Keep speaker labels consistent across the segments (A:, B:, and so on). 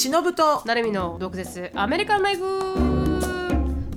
A: 忍と。
B: なるみの毒舌。アメリカンライフ。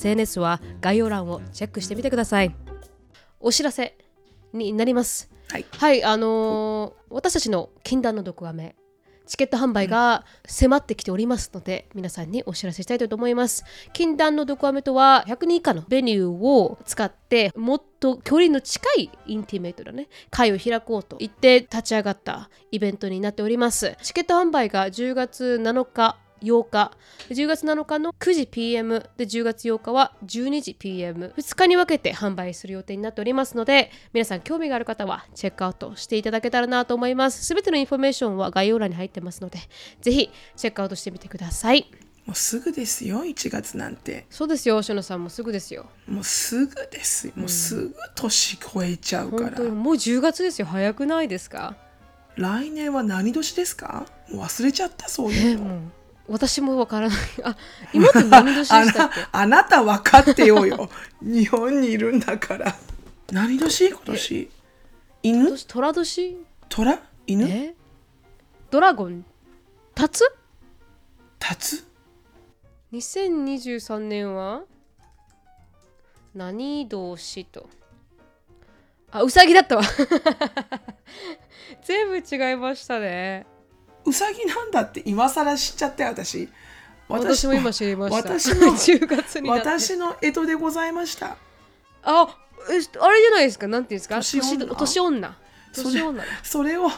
B: SNS は概要欄をチェックしてみてくださいお知らせになります
A: はい
B: はいあのー私たちの禁断の毒アメチケット販売が迫ってきておりますので、皆さんにお知らせしたいと思います。禁断の毒アメとは100人以下のベニューを使ってもっと距離の近いインティメイトなね会を開こうと言って立ち上がったイベントになっております。チケット販売が10月7日8日。10月7日の9時 PM で10月8日は12時 PM2 日に分けて販売する予定になっておりますので皆さん興味がある方はチェックアウトしていただけたらなと思います。すべてのインフォメーションは概要欄に入ってますのでぜひチェックアウトしてみてください。
A: もうすぐですよ1月なんて。
B: そうですよしのさん。もすぐですよ。
A: もうすぐですよ。もうすぐ年越えちゃうから、
B: 本当に。もう10月ですよ。早くないですか？
A: 来年は何年ですか？もう忘れちゃったそういうの
B: 私もわからない。あ今って何年でした
A: あ
B: っけ？
A: なあなた分かってよよ。日本にいるんだから。何年？今年？
B: 今
A: 犬
B: 年虎年？
A: 虎？犬？
B: え？ドラゴン？立つ
A: 立つ
B: 2023年は？何年と？あうさぎだったわ。全部違いましたね
A: うさぎなんだって今更知っちゃって私。
B: 私も今知りました。
A: 私の
B: 10月に
A: 私の江戸でございました。
B: あえあれじゃないですか？なんていうんですか？
A: 年女。
B: 年女。
A: それ
B: 年女だ
A: それを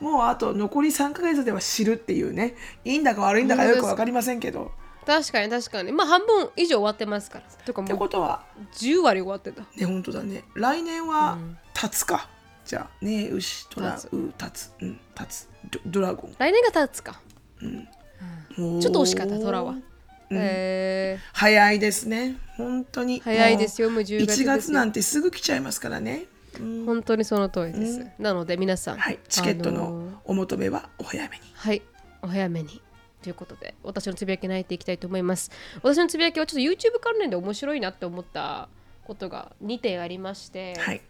A: もうあと残り3ヶ月では知るっていうね。いいんだか悪いんだかよく分かりませんけど。
B: 確かに確かに。まあ半分以上終わってますから。とか
A: って
B: もう
A: ことは
B: 10割終わってた。
A: ね本当だね。来年は
B: うん。
A: 立つか、じゃあね牛トラ
B: 立つ。
A: ウ立つ。うん立つ。ドドラゴ
B: 来年が経つか。
A: ン
B: ちょっと惜しかったトラは。
A: うん。
B: え
A: 早いですね。本当に。
B: ー、早いですよもう10月です
A: 1
B: よ
A: 月なんてすぐ来ちゃいますからね、うん。
B: 本当にその通りです、なので皆さん
A: はい。チケット
B: あの
A: お求めはお早めに。
B: はい。お早めに。ということで私のつぶやきに入っていきたいと思います。私のつぶやきはちょっと YouTube 関連で面白いなって思ったことが2点ありまして、
A: はい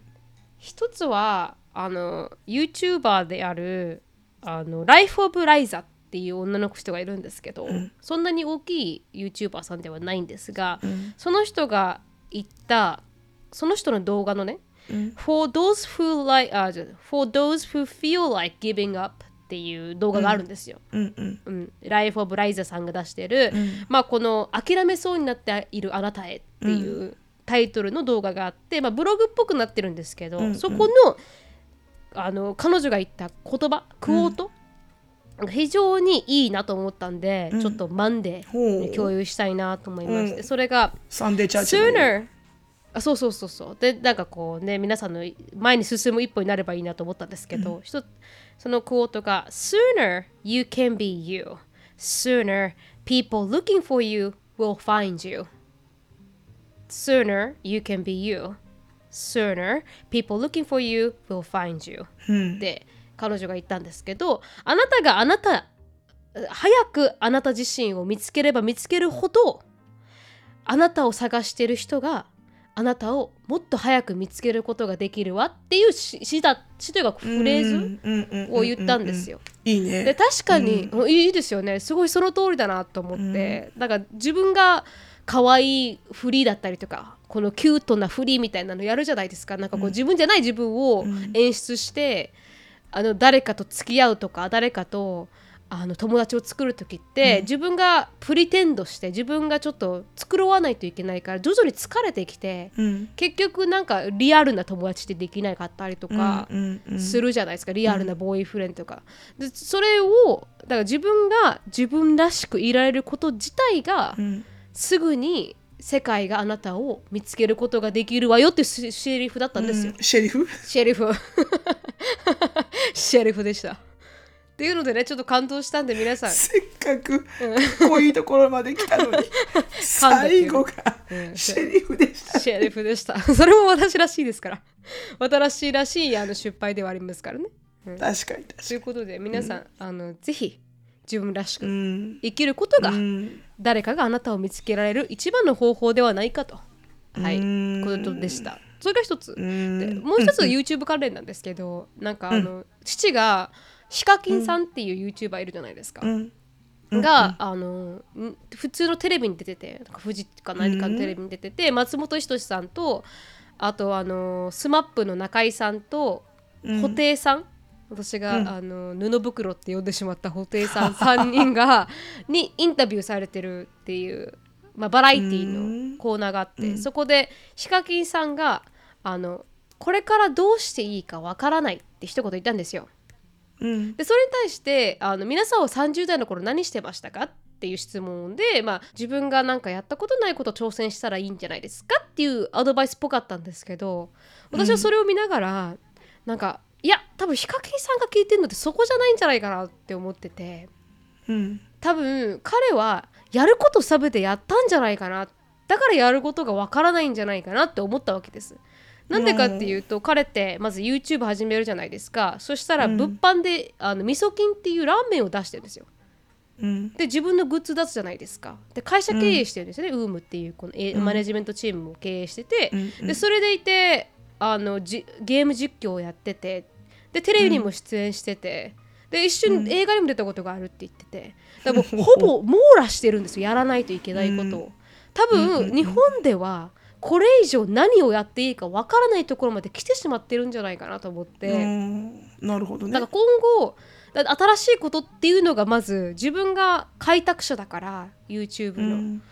B: 一つはあの YouTuber であるあのライフ・オブ・ライザっていう女の人がいるんですけど、
A: ん。
B: そんなに大きい YouTuber さんではないんですが、
A: ん。
B: その人が言ったその人の動画のね、
A: うん。
B: For those who like あじゃあ For those who feel like giving up っていう動画があるんですよ。
A: うん。うん。
B: うん、ライフ・オブ・ライザさんが出してる、
A: ん。
B: まあ、この「諦めそうになっているあなたへ」っていうタイトルの動画があって、まあ、ブログっぽくなってるんですけど、
A: うん
B: そこのあの彼女が言った言葉クオート、非常にいいなと思ったんで、
A: うん。
B: ちょっとマンデ
A: ほ
B: ー
A: う
B: 共有したいなと思いまして、
A: うん。
B: それが
A: サンデーチャーチの
B: sooner あそうそうそうそう。でなんかこうね皆さんの前に進む一歩になればいいなと思ったんですけど、そのクオートが Sooner you can be you. Sooner people looking for you will find you Sooner you can be you Sooner people looking for you will find you
A: うん
B: で彼女が言ったんですけどあなたがあなた早くあなた自身を見つければ見つけるほどあなたを探してる人があなたをもっと早く見つけることができるわっていう詩詩だ詩というかフレーズを言ったんですよ。
A: いいね
B: で確かに、いいですよねすごいその通りだなと思って、だから自分が可愛いフリーだったりとかこのキュートなフリーみたいなのやるじゃないですか。なんかこう、自分じゃない自分を演出して、あの誰かと付き合うとか誰かとあの友達を作る時って、自分がプリテンドして自分がちょっと作わないといけないから徐々に疲れてきて、
A: うん。
B: 結局なんかリアルな友達ってできなかったりとか、
A: うんうん
B: するじゃないですか。リアルなボーイフレンドとか、でそれをだから自分が自分らしくいられること自体が、
A: うん
B: すぐに世界があなたを見つけることができるわよってシシリフだったんですよ、
A: うん。シェリフ？
B: シェリフ。シェリフでした。っていうのでねちょっと感動したんで皆さん。
A: せっかくこういうところまで来たのに 最後が
B: うん。
A: シェリフでした。
B: シェリフでした。それも私らしいですから。私らしいあの失敗ではありますからね。
A: 確かに確
B: とい
A: か
B: うことで皆さん、あのぜひ自分らしく生きることが
A: うん。
B: 誰かがあなたを見つけられる一番の方法ではないかと、はい、
A: うん
B: ことでした。それが一つ。
A: うん。
B: でもう一つ YouTube 関連なんですけど、なんかあの、父がヒカキンさんっていう YouTuber いるじゃないですか。
A: うん。
B: が、あのん普通のテレビに出ててなんか富士か何かのテレビに出てて、松本人志さんとあとあの SMAP の中居さんと
A: うん。
B: 布袋さん、私が、
A: うん。
B: あの布袋って呼んでしまった布袋さん 3人がにインタビューされてるっていう、まあ、バラエティーのコーナーがあって、
A: うん。
B: そこでヒカキンさんがあのこれからどうしていいかわからないって一言言ったんですよ。
A: うん。
B: でそれに対してあの皆さんは30代の頃何してましたかっていう質問で、まあ、自分がなんかやったことないことを挑戦したらいいんじゃないですかっていうアドバイスっぽかったんですけど私はそれを見ながら、なんかいや多分ヒカキンさんが聞いてるのってそこじゃないんじゃないかなって思ってて。
A: うん。
B: 多分彼はやることサブでやったんじゃないかな。だからやることがわからないんじゃないかなって思ったわけです。なんでかっていうと彼ってまず YouTube 始めるじゃないですか。そしたら
A: うん。
B: 物販で、あの味噌菌っていうラーメンを出してるんですよ。
A: うん。
B: で自分のグッズ出すじゃないですか。で会社経営してるんですよね、ウームっていうこの、え
A: うん。
B: マネジメントチームを経営してて、
A: うん。
B: でそれでいてあのじゲーム実況をやっててでテレビにも出演してて、で一瞬映画にも出たことがあるって言っててうほぼ網羅してるんですよやらないといけないことを。多分、日本ではこれ以上何をやっていいかわからないところまで来てしまってるんじゃないかなと思って。
A: うん。なるほどね。
B: だから今後新しいことっていうのがまず自分が開拓者だから YouTube の、
A: うん。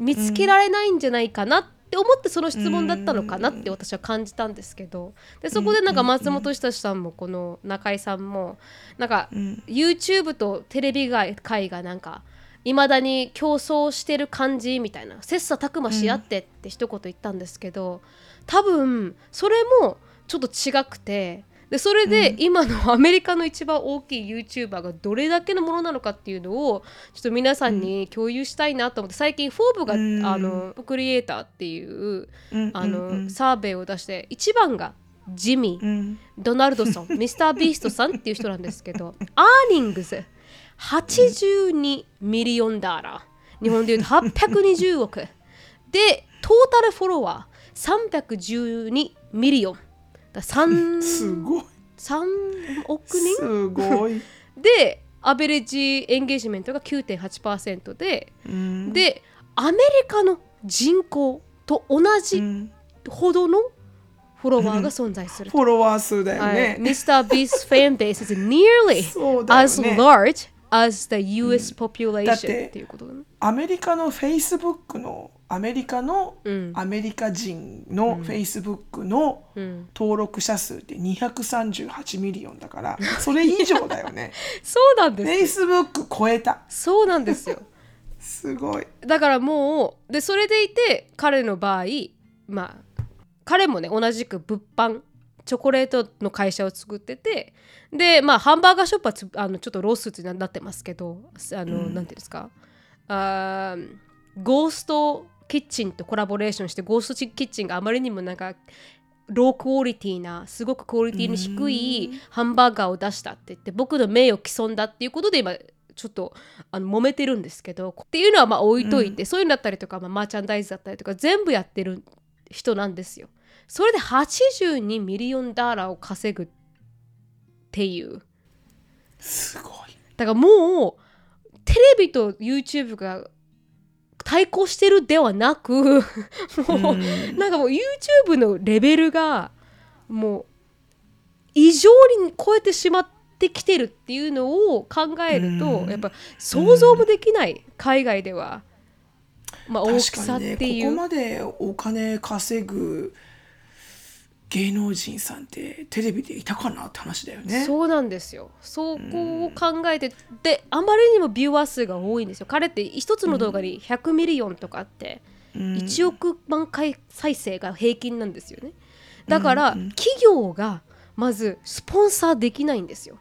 B: 見つけられないんじゃないかなって思ってその質問だったのかなって私は感じたんですけど。でそこでなんか松本人志さんもこの中居さんもなんか
A: うん。
B: YouTube とテレビ界がなんかいまだに競争してる感じみたいな切磋琢磨し合ってって一言言ったんですけど、多分それもちょっと違くてでそれで今のアメリカの一番大きい YouTuber がどれだけのものなのかっていうのをちょっと皆さんに共有したいなと思って最近フォーブが、
A: うん。
B: あのクリエイターっていう
A: うん
B: あの、
A: うん。
B: サーベイを出して一番がジミー、
A: うん。
B: ドナルドソン、ミスター・ビーストさんっていう人なんですけど、 earnings 82 million dollar、日本でいうと820億。で、 total follower 312 million。だ3
A: すごい。
B: 3億人？
A: すごい。
B: で、 average engagement が9.8%で、
A: うん。
B: で、アメリカの人口と同
A: う
B: じ
A: ん。
B: ほどのフォロワーが存在すると。
A: フォロワー数だよ
B: はい、
A: ね
B: Mr. Beast's fan base is nearly
A: そうだよ
B: as
A: ね
B: large as the US population
A: て
B: っていうことだね。
A: アメリカのフェイスブックのアメリカの
B: うん。
A: アメリカ人のフェイスブックの
B: うん、
A: 登録者数って238ミリオンだからそれ以上だよね。
B: そうなんです
A: フェイスブック超えた。
B: そうなんですよ。
A: すごい。
B: だからもうでそれでいて彼の場合まあ彼もね同じく物販チョコレートの会社を作っててでまあハンバーガーショップはつあのちょっとロースになってますけどあの、なんていうんですか？あーゴーストキッチンとコラボレーションしてゴーストキッチンがあまりにもなんかロークオリティなすごくクオリティの低いハンバーガーを出したって言って僕の名誉毀損だっていうことで今ちょっとあの揉めてるんですけどっていうのはまあ置いといて、そういうのだったりとか、まあ、マーチャンダイズだったりとか全部やってる人なんですよ。それで82ミリオンダーラーを稼ぐっていう。
A: すごい。
B: だからもうテレビと YouTube が対抗してるではなくもう、
A: うん
B: なんかもう YouTube のレベルがもう異常に超えてしまってきてるっていうのを考えると、
A: うん。
B: やっぱ想像もできない、海外では、まあ、大き
A: 確
B: さっ
A: かにね
B: ていう、
A: ここまでお金稼ぐ芸能人さんってテレビでいたかなって話だよね。
B: そうなんですよ。そこを考えて、であまりにも viewer 数が多いんですよ。彼って一つの動画に100 million とかあって、
A: うん。
B: 1億万回再生が平均なんですよね。だから、
A: うんうん。
B: 企業がまずスポンサーできないんですよ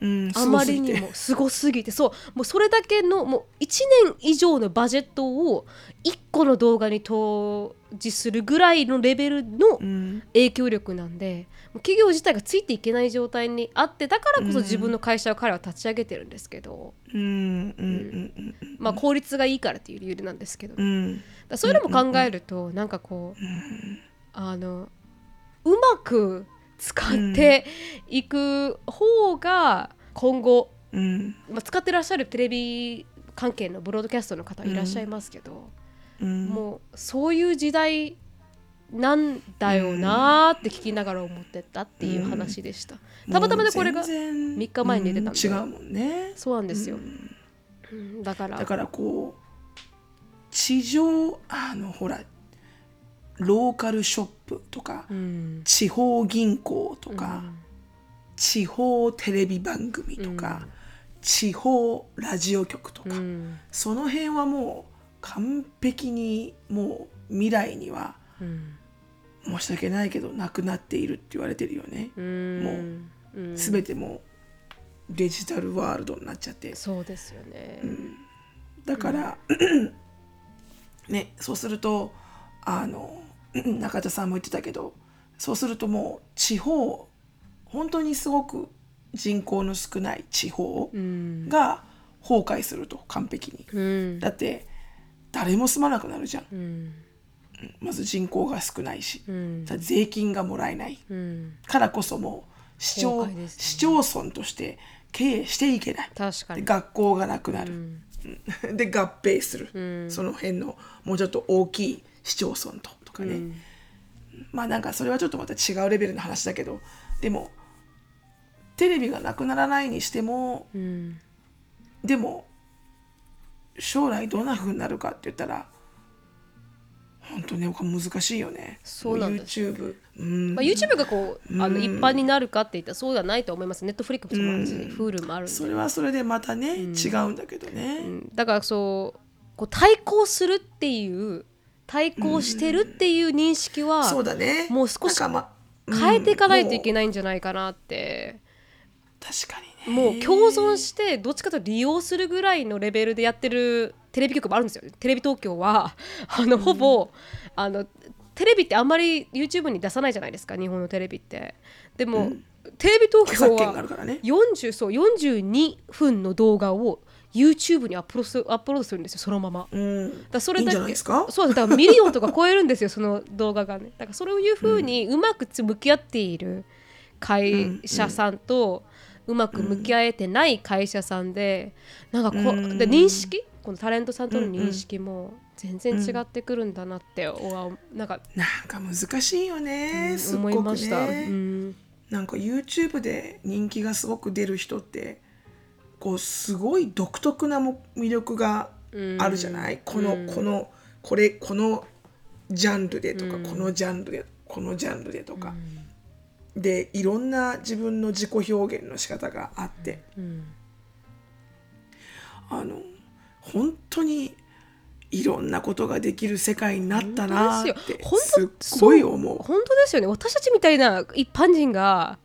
A: うん
B: あまりにもすごすぎて。そう。もうそれだけのもう1年以上のバジェットを1個の動画に投じするぐらいのレベルの
A: うん。
B: 影響力なんでもう企業自体がついていけない状態にあってだからこそ自分の会社を彼は立ち上げてるんですけど、
A: うんうんうん。
B: まあ効率がいいからっていう理由なんですけど、
A: うん。
B: らそういうのも考えるとなんかこう、あのうまく使っていく方が今後、
A: うん。
B: まあ、使ってらっしゃるテレビ関係のブロードキャストの方いらっしゃいますけど、
A: うん。
B: もうそういう時代なんだよなーって聞きながら思ってたっていう話でした、たまたまでこれが
A: もう全然
B: 3日前に出てたんで。
A: うん違うもんね。
B: そうなんですよ、うんだから。
A: だからこう地上あのほらローカルショップとか、
B: うん。
A: 地方銀行とか、地方テレビ番組とか、地方ラジオ局とか、
B: うん。
A: その辺はもう完璧にもう未来には
B: うん。
A: 申し訳ないけどなくなっているって言われてるよね。
B: うん。
A: も
B: うん。
A: 全てもうデジタルワールドになっちゃって。
B: そうですよね、
A: だから、ねそうするとあの中田さんも言ってたけどそうするともう地方本当にすごく人口の少ない地方
B: うん。
A: が崩壊すると完璧に。
B: うん。
A: だって誰も住まなくなるじゃん。
B: うん。
A: まず人口が少ないし、
B: うん。
A: 税金がもらえない。
B: うん。
A: からこそもう市町,、
B: ね。
A: 市町村として経営していけない。
B: 確かに。
A: で学校がなくなる、
B: うん。
A: で合併する、
B: うん。
A: その辺のもうちょっと大きい市町村ととかね、
B: うん。
A: まあなんかそれはちょっとまた違うレベルの話だけどでもテレビがなくならないにしても
B: うん。
A: でも将来どんな風になるかって言ったら本当ね難しいよね。
B: そうなんです
A: YouTube うん、
B: まあ、YouTube がこうあの
A: うん
B: 一般になるかって言ったらそうではないと思います。ネットフリックスもある Hulu もある
A: それはそれでまたね、違うんだけどね、
B: うん。だからそうこう対抗するっていう対抗してるっていう認識は
A: そうだね。
B: もう少し変えていかないといけ
A: ない、
B: んじゃないかなって、
A: 確かにね。
B: もう共存してどっちかと利用するぐらいのレベルでやってるテレビ局もあるんですよ。テレビ東京は あのほぼ、あのテレビってあんまり YouTube に出さないじゃないですか日本のテレビって。でも、テレビ東京は
A: るからね。
B: 40そう42分の動画を YouTube にアップロードするアップロードするんですよそのまま。
A: うん。
B: だそれ
A: いいん
B: だけ
A: じゃないですか？
B: そうだからミリオンとか超えるんですよその動画がね。だからそういうふうにうまくつ向き合っている会社さんとうまく向き合えてない会社さんでなんかこ
A: うん。
B: で認識このタレントさんとの認識も全然違ってくるんだなっておわなんか
A: なんか難しいよね、すっ
B: 思いました。
A: ね、
B: うん。
A: なんか YouTube で人気がすごく出る人ってこうすごい独特なも魅力があるじゃない、この、このこれこのジャンルでとか、このジャンルでこのジャンルでとか、でいろんな自分の自己表現の仕方があって、
B: うん。
A: あの本当にいろんなことができる世界になったなーって
B: す
A: っごい思う。
B: 本当ですよね。私たちみたいな一般人が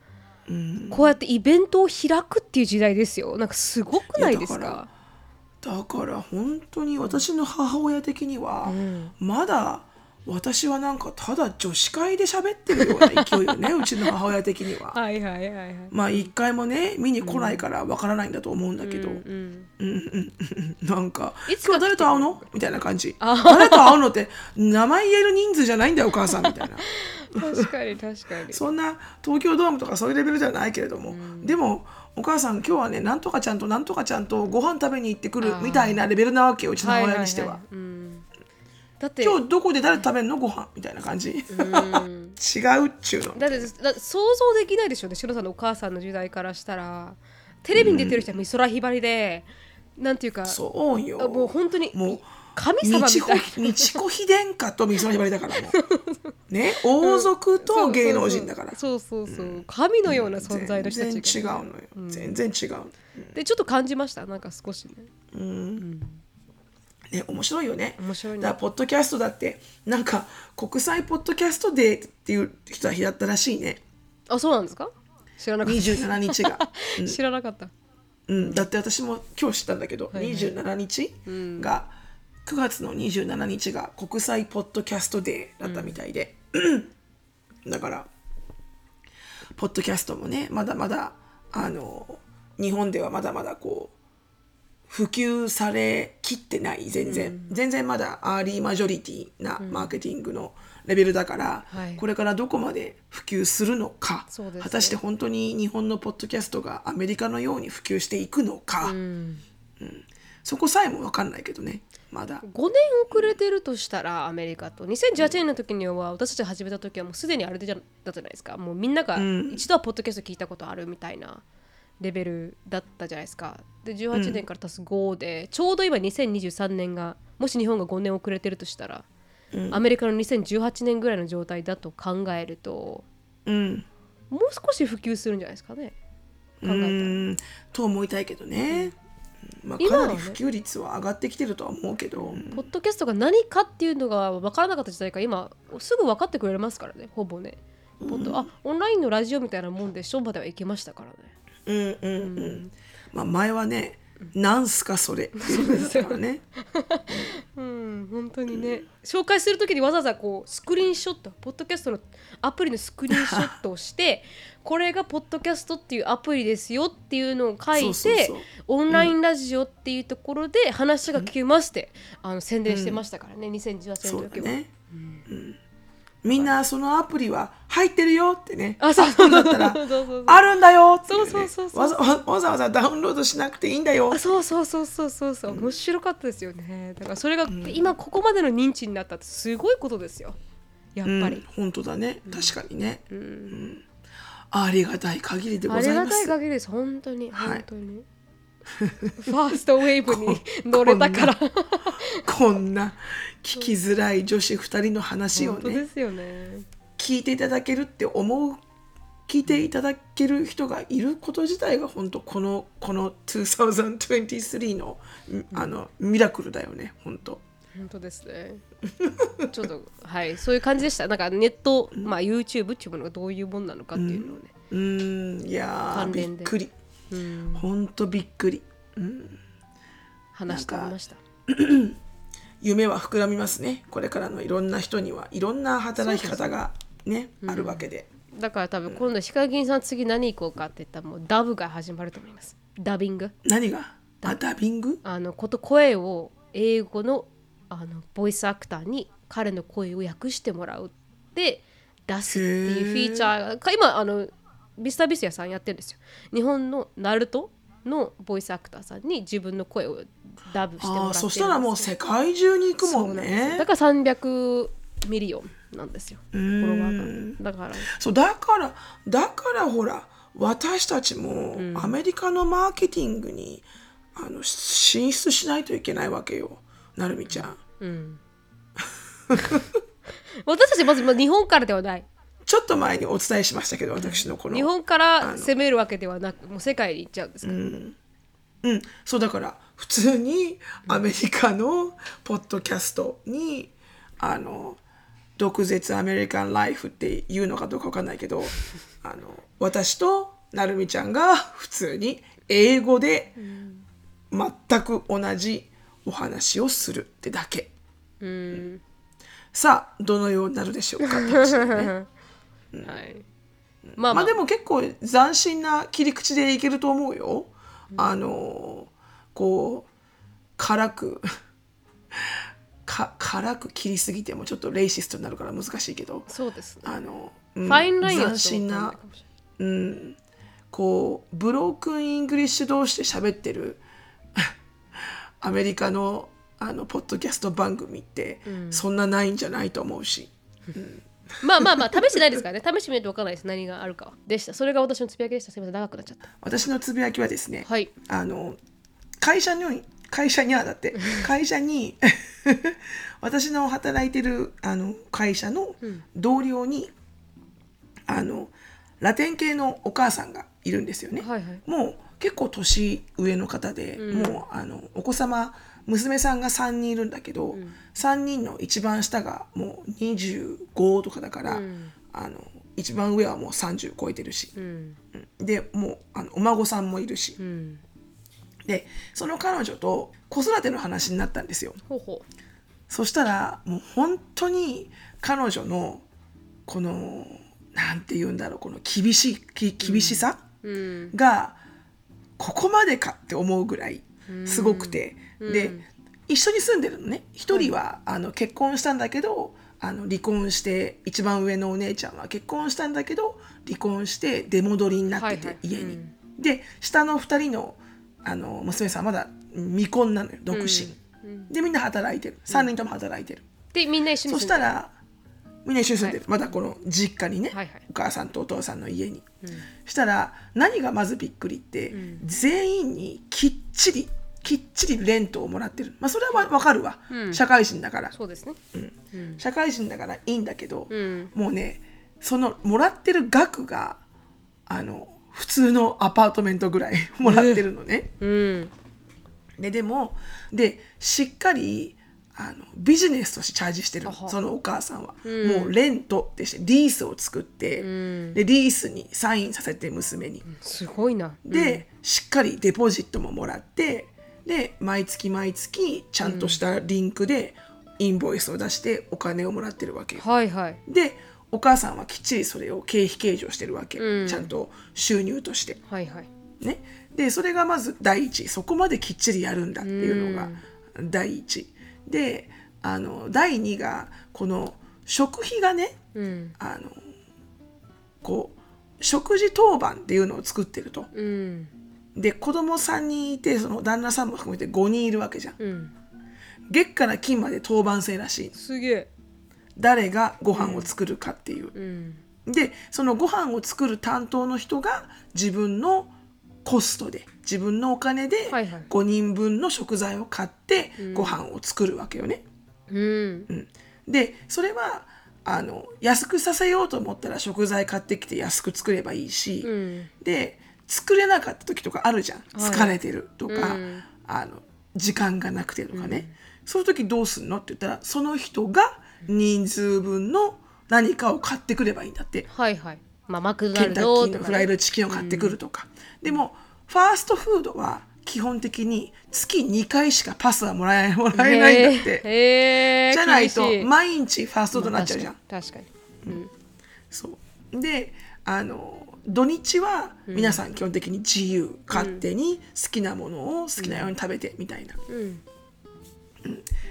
A: うん
B: こうやってイベントを開くっていう時代ですよ。なんかすごくないですか？
A: だから本当に私の母親的には、
B: ん。
A: まだ私はなんかただ女子会で喋ってるような勢いよね うちの母親的には。
B: はいはいはいはい。
A: まあ一回もね見に来ないからわからないんだと思うんだけど、うん
B: うん
A: うん。うんなんか「
B: いつか
A: 誰と会うの?」みたいな感じ「
B: あ
A: 誰と会うの?」って名前言える人数じゃないんだよお母さんみたいな。
B: 確かに確かに。
A: そんな東京ドームとかそういうレベルじゃないけれども、でもお母さん今日はねなんとかちゃんとなんとかちゃんとご飯食べに行ってくるみたいなレベルなわけようちの母親にしては。
B: いいい。うんだって。
A: 今日どこで誰と食べんの？ご飯みたいな感じ。違
B: うん。
A: うっちゅうの。
B: だって想像できないでしょ。うねシロさんのお母さんの時代からしたら。テレビに出てる人は美空ひばりで、なんていうか
A: そうよ。
B: あもう本当に
A: もう
B: 神様みたいな。
A: 美智子妃殿下と美空ひばりだからもう。ね 王族と芸能人だから、
B: そうそうそう。そう神のような存在の人た
A: 全
B: ちが
A: 然違うのよ、全然違う
B: でちょっと感じました？なんか少しね
A: ね面白いよね。
B: 面白いね。
A: だからポッドキャストだってなんか国際ポッドキャストデーっていう人は日だったらしいね。
B: あそうなんですか？知らなかった。
A: 27日が、
B: 知らなかった。
A: うん、だって私も今日知ったんだけど、
B: はいはい。
A: 27日が、9月の27日が国際ポッドキャストデーだったみたいで、だからポッドキャストもねまだまだあの日本ではまだまだこう普及されきってない全然、全然まだアーリーマジョリティなマーケティングのレベルだから、
B: はい。
A: これからどこまで普及するのか、果たして本当に日本のポッドキャストがアメリカのように普及していくのか、
B: うん。
A: そこさえも分かんないけどねまだ。
B: 5年遅れてるとしたらアメリカと。2018年の時には私たちが始めた時はもうすでにあれだったじゃないですか。もうみんなが一度はポッドキャスト聞いたことあるみたいなレベルだったじゃないですか。で18年から足す5で、ちょうど今2023年がもし日本が5年遅れてるとしたら、アメリカの2018年ぐらいの状態だと考えると
A: うん。
B: もう少し普及するんじゃないですかね。考えたら。
A: うん。と思いたいけどね、まあ、かなり普及率は上がってきてるとは思うけど、
B: ポッドキャストが何かっていうのが分からなかった時代から今すぐ分かってくれますからねほぼね。ポッドあオンラインのラジオみたいなもんでしょまでは行けましたからね
A: うんうんうん。まあ、前はね「なんすかそれ」っていうことだったからね。
B: うん本当にね、紹介する時にわざわざこうスクリーンショットポッドキャストのアプリのスクリーンショットをして これがポッドキャストっていうアプリですよっていうのを書いてオンラインラジオっていうところで話が聞けますって、あの宣伝してましたからね、2018年
A: そう
B: の時は。
A: だね、うんみんなそのアプリは入ってるよってね。
B: あそう
A: アプリだったら
B: そうそう。そう
A: あるんだよって、ね、
B: そうそうそうそう。
A: わざわわざわざダウンロードしなくていいんだよ。
B: あそうそうそうそうそうそう。面白かったですよね。だからそれが今ここまでの認知になったってすごいことですよ。やっぱり、
A: うん、本当だね。確かにね、うん。ありがたい限りでご
B: ありがたい
A: ざいます
B: 限りです。本当に
A: はい。
B: 本当に、ファーストウェーブに乗れたから。
A: こんな聞きづらい女子2人の話をね
B: ね。
A: 聞いていただけるって思う聞いていただける人がいること自体が本当このこの2023のん。あのミラクルだよね本当。
B: 本当ですね。ちょっとはいそういう感じでした。なんかネット、まあ YouTube っていうものがどういうもんなのかっていうのをね、
A: うーん。いやーびっくり
B: うん、
A: 本当びっくり。
B: 話してみました。
A: 夢は膨らみますね。これからのいろんな人には。いろんな働き方がねあるわけで。
B: だから多分今度ヒカキンさん次何行こうかって言ったらもうダブが始まると思います。ダビング。
A: 何が？あダビング？
B: あのこと声を英語のあの voice actor に彼の声を訳してもらう。で出すっていうフィーチャーが今あのミスタービーストさんやってるんですよ。日本のナルトの voice actor さんに自分の声を dub してもらって
A: そしたらもう世界中に行くもんね
B: だから300 million なんですよ。フォロワーがだから
A: そうだからだからほら私たちもアメリカのマーケティングに、あの進出しないといけないわけよ。なるみちゃん。
B: 私たちまずまあ日本からではない
A: ちょっと前にお伝えしましたけど私のこの
B: 日本から攻めるわけではなくもう世界に行っちゃうんですか？ら、
A: うん、そうだから普通にアメリカのポッドキャストにあの毒舌アメリカンライフっていうのかどうかわかんないけどあの私となるみちゃんが普通に英語で全く同じお話をするってだけ。
B: うん。
A: さあどのようになるでしょうかって話だよね
B: はい。まあまあ、
A: まあでも結構斬新な切り口でいけると思うよ。あのこう辛く か辛く切りすぎてもちょっとレイシストになるから難しいけど。
B: そうですね。
A: あの、うん。
B: ファインラインは
A: 斬新なうん。こう broken English 同士で喋ってる アメリカのあのポッドキャスト番組って、そんなないんじゃないと思うし。
B: まあまあまあ試してないですからね。試してみないと分からないです。何があるかは。でした。それが私のつぶやきでした。すみません。長くなっちゃった。
A: 私のつぶやきはですね、
B: はい。
A: あの会社に会社にはだって会社に 私の働いてるあの会社の同僚に、あのラテン系のお母さんがいるんですよね。
B: はいはい。
A: もう結構年上の方で、もうあのお子様娘さんが3人いるんだけど、3人の一番下がもう25とかだから、あの一番上はもう30超えてるし、
B: うん。
A: うん。でもうあのお孫さんもいるし、
B: うん。
A: でその彼女と子育ての話になったんですよ。
B: ほうほ
A: そしたらもう本当に彼女のこのなんて言うんだろうこの厳しいき厳しさ
B: ううん。
A: がここまでかって思うぐらいすごくて、で一緒に住んでるのね。一人は、あの結婚したんだけどあの離婚して一番上のお姉ちゃんは結婚したんだけど離婚して出戻りになってて、
B: はいはい。
A: 家に。
B: うん。
A: で下の2人のあの娘さんはまだ未婚なのよ独身。でみんな働いてる。3人とも働いてる。
B: でみんな一緒に
A: そしたらみんな一緒に住んでる、まだこの実家にね、
B: はいはい。
A: お母さんとお父さんの家に、したら何がまずびっくりって、全員にきっちりきっちりレントをもらってる。まあそれはわかるわ、社会人だから。
B: そうですね。
A: 社会人だからいいんだけど、
B: ん。
A: もうねそのもらってる額があの普通のアパートメントぐらい もらってるのね。
B: うん。
A: ででもでしっかりあのビジネスとしてチャージしてるそのお母さんは、もうレントってしてリースを作って、でリースにサインさせて娘に、
B: すごいな。
A: で、しっかりデポジットももらってで毎月毎月ちゃんとしたリンクでインボイスを出してお金をもらってるわけよ。
B: はいはい。
A: でお母さんはきっちりそれを経費計上してるわけ、
B: うん。
A: ちゃんと収入として。
B: はいはい。
A: ね、でそれがまず第一。そこまできっちりやるんだっていうのが第一。であの第二がこの食費がね
B: うん。
A: あのこう食事当番っていうのを作ってると。
B: うん
A: で子供3人いてその旦那さんも含めて5人いるわけじゃん。
B: うん。
A: 月から金まで当番制らしい。
B: すげえ。
A: 誰がご飯を作るかっていう。
B: うん。
A: でそのご飯を作る担当の人が自分のコストで自分のお金で
B: はいはい。
A: 5人分の食材を買ってご飯を作るわけよね。
B: うん。
A: うん。でそれはあの安くさせようと思ったら食材買ってきて安く作ればいいし、
B: うん。
A: で作れなかった時とかあるじゃん。疲れてるとか、
B: うん。
A: あの時間がなくてとかね、そういう時どうすんのって言ったらその人が人数分の何かを買ってくればいいんだって。
B: はいはい。まあマクドナ
A: ケンタッキーのフライドチキンを買ってくるとか、でもファーストフードは基本的に月2回しかパスはもらえもらえないんだって、
B: へえ
A: じゃないと
B: 厳しい。
A: 毎日ファーストフードになっちゃうじゃん、
B: 確かに。確かに
A: そう。であの土日は皆さん基本的に自由、勝手に好きなものを好きなように食べてみたいな、
B: うん。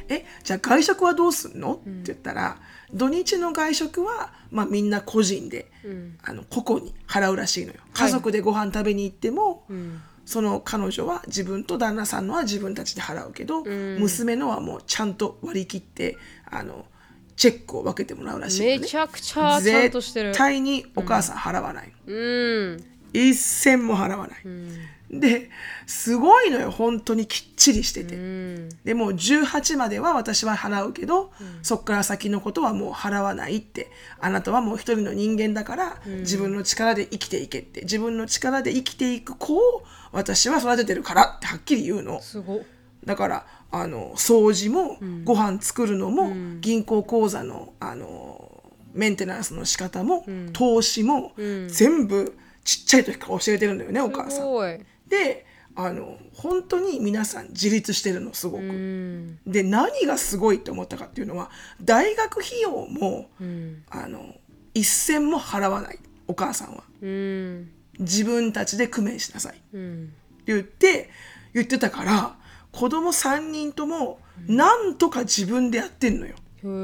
A: えじゃあ外食はどうすんの、って言ったら土日の外食は、まあ、みんな個人で、
B: ん。
A: あの個々に払うらしいのよ。家族でご飯食べに行っても、
B: ん。
A: その彼女は自分と旦那さんのは自分たちで払うけど、娘のはもうちゃんと割り切ってあのチェックを分けてもらうらしいのね。
B: めちゃくちゃちゃんとしてる。
A: 絶対にお母さん払わない。の、
B: うん。
A: 一銭も払わない、ですごいのよ。本当にきっちりしてて、
B: うん。
A: でもう18までは私は払うけど、そっから先のことはもう払わないって。あなたはもう一人の人間だから、自分の力で生きていけって。自分の力で生きていく子を私は育ててるからってはっきり言うの。
B: すご。っ
A: だからあの掃除も、ご飯作るのも、銀行口座のあのメンテナンスの仕方も、投資も、全部ちっちゃい時から教えてるんだよねお母さん。であの本当に皆さん自立してるのすごく。
B: うん。
A: で何がすごいって思ったかっていうのは大学費用も、
B: うん。
A: あの一銭も払わないお母さんは。
B: うん。
A: 自分たちで工面しなさいって
B: うん。
A: 言って言ってたから子供3人ともなんとか自分でやってんのよ。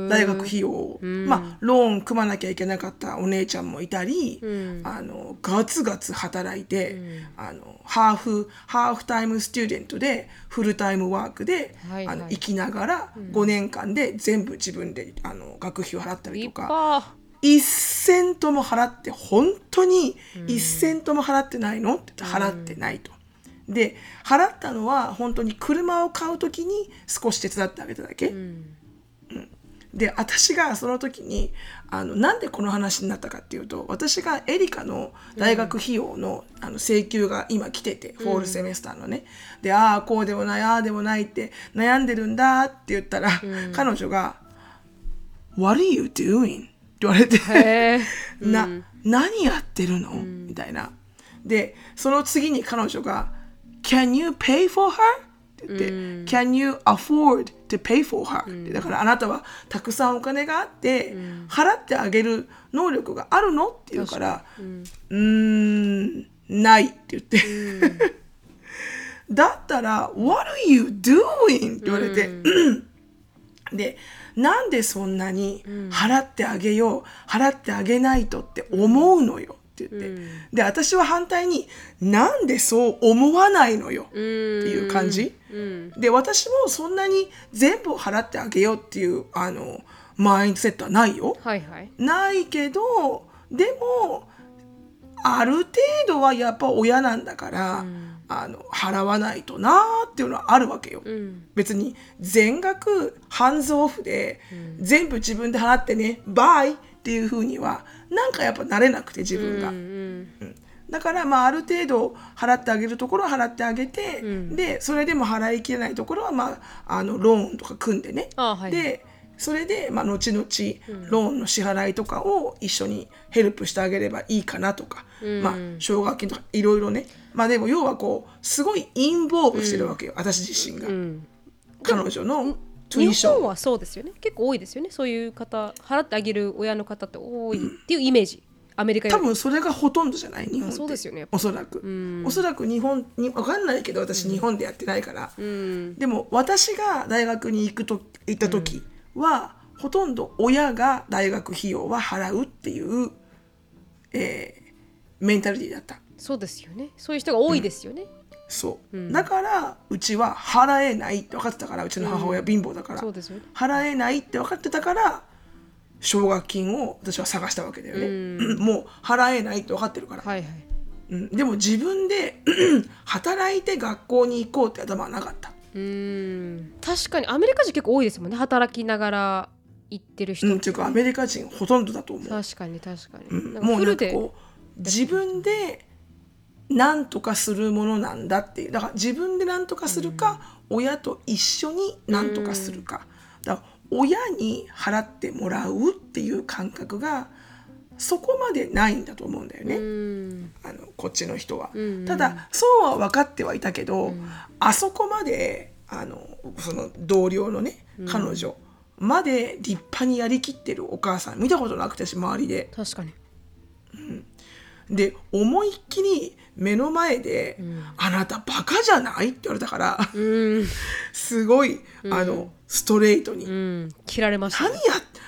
A: 大学費用を、まあローン組まなきゃいけなかったお姉ちゃんもいたり、
B: ん。
A: あのガツガツ働いて、あのハーフハーフタイムスチューデントでフルタイムワークで、
B: はいはい。
A: あの生きながら5年間で全部自分であの学費を払ったり
B: 立
A: とか。
B: 派。
A: 一銭とも払って本当に一銭とも払ってないのって払ってないと。で払ったのは本当に車を買う時に少し手伝ってあげただけ。
B: うん。
A: で私がその時にあのなんでこの話になったかっていうと私がエリカの大学費用の,、あの請求が今来ててフォールセメスターのね、でああこうでもないああでもないって悩んでるんだって言ったら、彼女が「What are you doing?」って言われて。な、何やってるの、みたいな。で、その次に彼女が、Can you pay for her? って言って、Can you afford to pay for her? ってだからあなたはたくさんお金があって、払ってあげる能力があるの？って言うから、うーん、ないって言って。だったら、What are you doing? って言われて、で、なんでそんなに払ってあげよう、払ってあげないとって思うのよって言って、で、私は反対になんでそう思わないのよ？っていう感じ。で、私もそんなに全部払ってあげようっていう、あの、マインドセットはないよ。
B: はいはい。
A: ないけど、でも、ある程度はやっぱ親なんだから、あの払わないとなーっていうのはあるわけよ。
B: うん。
A: 別に全額ハンズオフで、全部自分で払ってねバイっていう風にはなんかやっぱなれなくて自分が、
B: うん
A: だからまあある程度払ってあげるところは払ってあげて、でそれでも払いきれないところはまああのローンとか組んでね、
B: あはい。
A: でそれで、まあ、後々ローンの支払いとかを一緒にヘルプしてあげればいいかなとか、まあ、奨学金とかいろいろね。まあでも要はこうすごいインボーブしてるわけよ、私自身が、
B: ん。
A: 彼女の
B: 日本はそうですよね。結構多いですよね。そういう方払ってあげる親の方って多いっていうイメージ。アメリカ
A: 多分それがほとんどじゃない？日本
B: そうですよね。
A: おそらく、おそらく日本に分かんないけど私日本でやってないから、
B: うん。
A: でも私が大学に行くと行った時は、ほとんど親が大学費用は払うっていう、えーメンタリティだった。
B: そうですよね。そういう人が多いですよね、
A: そう、だからうちは払えないって分かってたからうちの母親貧乏だから、
B: ね
A: 払えないって分かってたから奨学金を私は探したわけだよね、もう払えないって分かってるから、
B: はいはい。
A: うん、でも自分で 働いて学校に行こうって頭はなかった。
B: うーん。確かにアメリカ人結構多いですもんね。働きながら行ってる人、
A: うん、っていうかアメリカ人ほとんどだと思う。
B: 確かに確かに、
A: うん。もうなんかこう自分で何とかするものなんだっていう。だから自分で何とかするか、親と一緒に何とかするか、だから親に払ってもらうっていう感覚がそこまでないんだと思うんだよね。
B: うん。
A: あのこっちの人は、
B: うんうん。
A: ただそうは分かってはいたけど、あそこまであのその同僚のね彼女まで立派にやりきってるお母さん見たことなくて私周りで。
B: 確かに
A: で思いっきり目の前で「あなたバカじゃない?」って言われたから
B: うん。
A: すごいあのストレートに。
B: うん。切られました
A: 何や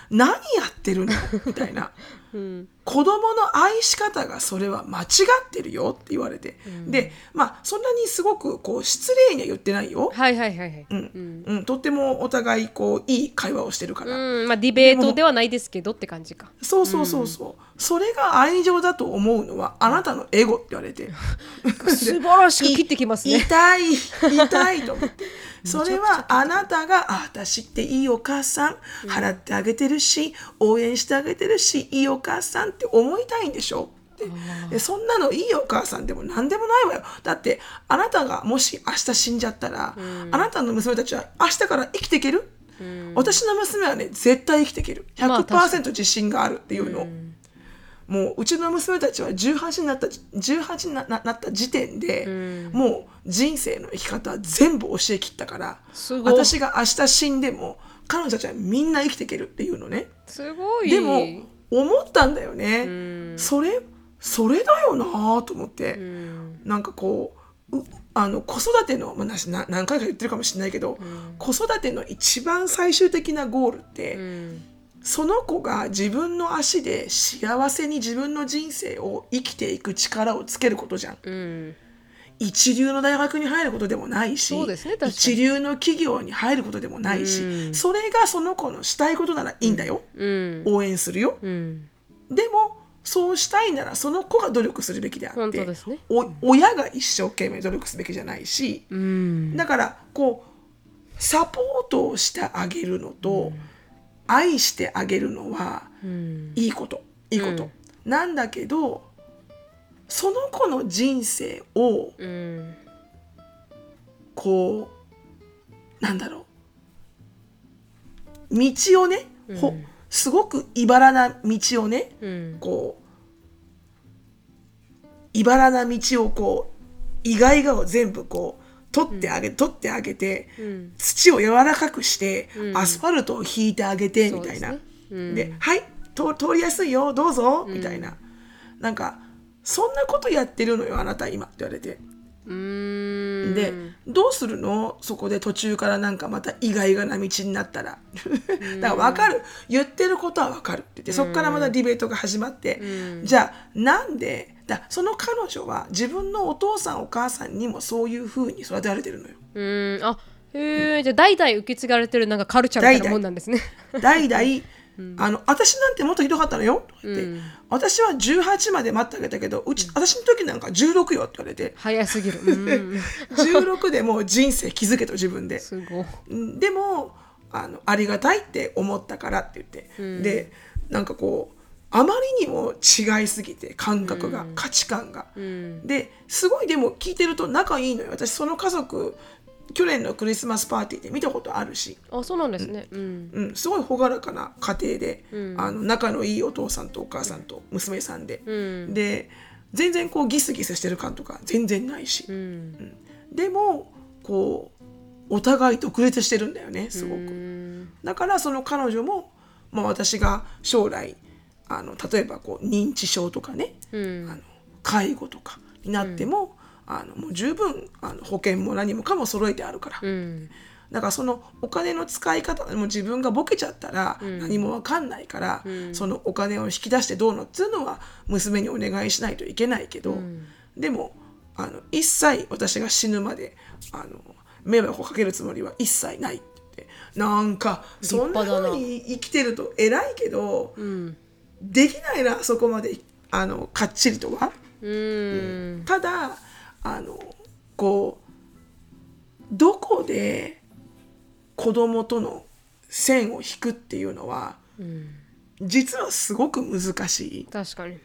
A: 何やってるの？みたいな。
B: うん
A: 子供の愛し方がそれは間違ってるよって言われて、でまあそんなにすごくこう失礼には言ってないよ、
B: はいはいはいはい、
A: うん。うん、とってもお互いこういい会話をしてるから、
B: うん。まあディベートではないですけどって感じか。
A: そうそうそうそう、それが愛情だと思うのはあなたのエゴって言われて。
B: 素晴らしく切ってきますね。
A: 痛い痛いと思って。それはあなたがあ私っていいお母さん。払ってあげてるし応援してあげてるしいいお母さんって思いたいんでしょ？って。でそんなのいいお母さん。でも何でもないわよ。だってあなたがもし明日死んじゃったら、あなたの娘たちは明日から生きていける、私の娘はね絶対生きていける。
B: まあ確か
A: 100%自信があるっていうの、もううちの娘たちは18になった18になった時点で、もう人生の生き方は全部教えきったから私が明日死んでも彼女たちはみんな生きていけるっていうのね。
B: すごい。
A: でも思ったんだよね、それそれだよなと思って、なんかこううあの子育ての、まあ、何回か言ってるかもしれないけど、子育ての一番最終的なゴールって、
B: うん。
A: その子が自分の足で幸せに自分の人生を生きていく力をつけることじゃん。
B: うん
A: 一流の大学に入ることでもないし、
B: ね
A: 一流の企業に入ることでもないし、
B: うん。
A: それがその子のしたいことならいいんだよ。
B: うん。
A: 応援するよ。
B: うん。
A: でもそうしたいならその子が努力するべきであって、
B: ね。
A: お親が一生懸命努力すべきじゃないし、
B: うん。
A: だからこうサポートをしてあげるのと、愛してあげるのは
B: うん。
A: いいこといいこと、なんだけどその子の人生を
B: うん
A: こうなんだろう。道をね、ほすごく茨な道をね、
B: うん。
A: こう茨な道をこう意外がを全部こう取ってあげ、取ってあげて、
B: うん。
A: 土を柔らかくして、
B: うん。
A: アスファルトを引いてあげてみたいな。
B: ですね。
A: はいと通りやすいよどうぞ、みたいな。なんかそんなことやってるのよあなた今って言われて。
B: うーん。
A: で、どうするの？そこで途中からなんかまた意外がな道になったら。だから分かる。言ってることは分かるって言ってそこからまたディベートが始まって、
B: うん。
A: じゃあなんで？だその彼女は自分のお父さんお母さんにもそういうふうに育てられてるのよ。
B: うーん。あへえじゃあ代々受け継がれてるなんかカルチャーみたいなもんなんですね。
A: 代々、あの私なんてもっとひどかったのよ。とか言って、
B: うん。
A: 私は18まで待ってあげたけどうち私の時なんか16よって言われて。
B: 早すぎる。うん。
A: 16でもう人生気づけと自分で。でもあのありがたいって思ったからって言って、
B: うん。
A: でなんかこうあまりにも違いすぎて感覚が、価値観が。
B: うん。
A: ですごいでも聞いてると仲いいのよ。私その家族去年のクリスマスパーティーで見たことあるし、
B: あそうなんですね。うん。
A: うん、すごい朗らかな家庭で、
B: うん。
A: あの仲のいいお父さんとお母さんと娘さんで、
B: うん。
A: で全然こうギスギスしてる感とか全然ないし、
B: うん。
A: でもこうお互い独立してるんだよねすごく。
B: うん
A: だからその彼女も、まあ、私が将来あの例えばこう認知症とかね、
B: うん。
A: あの介護とかになっても,、あのもう十分あの保険も何もかも揃えてあるから、
B: うん。
A: だからそのお金の使い方も自分がボケちゃったら
B: ん。
A: 何も分かんないから、
B: うん。
A: そのお金を引き出してどうのっていうのは娘にお願いしないといけないけど、
B: うん。
A: でもあの一切私が死ぬまであの迷惑をかけるつもりは一切ないって言ってなんかそんな
B: 立派だな
A: 風に生きてると偉いけど
B: うん。
A: できないなそこまであのかっちりとは。
B: うん。
A: ただあのこうどこで子供との線を引くっていうのは
B: うん。
A: 実はすごく難しい。
B: 確かに。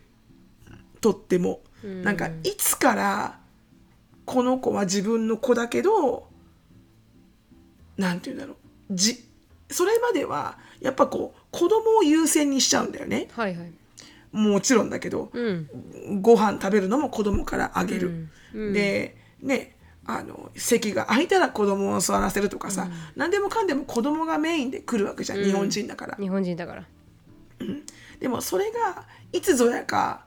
A: とっても。
B: うん。
A: なんかいつからこの子は自分の子だけどなんて言うんだろう。じそれまではやっぱこう子供を優先にしちゃうんだよね。
B: はいはい
A: もちろんだけど
B: うん。
A: ご飯食べるのも子供からあげる、
B: うん。うん
A: でねあの席が空いたら子供を座らせるとかさ、何でもかんでも子供がメインで来るわけじゃん、
B: うん。
A: 日本人だから。
B: 日本人だから。
A: でもそれがいつぞやか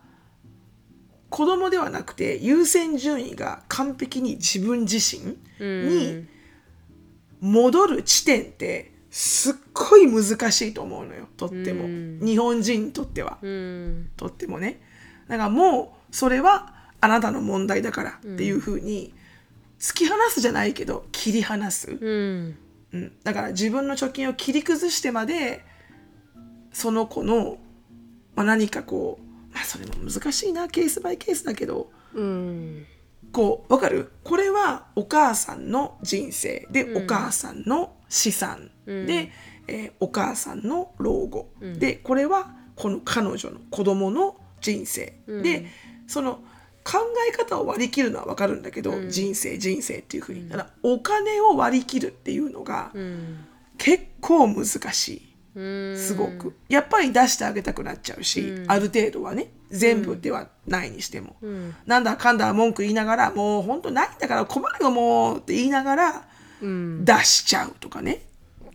A: 子供ではなくて優先順位が完璧に自分自身に戻る地点ってすっごい難しいと思うのよとっても、
B: うん。
A: 日本人にとっては、
B: うん。
A: とってもね。だからもうそれはあなたの問題だからっていうふうに突き放すじゃないけど切り離す、
B: うん。
A: うん、だから自分の貯金を切り崩してまでその子の、まあ、何かこう、まあ、それも難しいなケースバイケースだけど
B: うん。
A: こうわかる？これはお母さんの人生で、
B: うん。
A: お母さんの資産、
B: うん。
A: で、えーお母さんの老後、
B: うん。
A: でこれはこの彼女の子供の人生、
B: うん。
A: でその考え方を割り切るのは分かるんだけど、
B: うん。
A: 人生人生っていうふうにただお金を割り切るっていうのが
B: うん。
A: 結構難しい。
B: うん。
A: すごく、やっぱり出してあげたくなっちゃうし、
B: うん。
A: ある程度はね全部ではないにしても、
B: うん。
A: なんだかんだ文句言いながらもう本当ないんだから困るよもうって言いながら
B: うん
A: 出しちゃうとかね。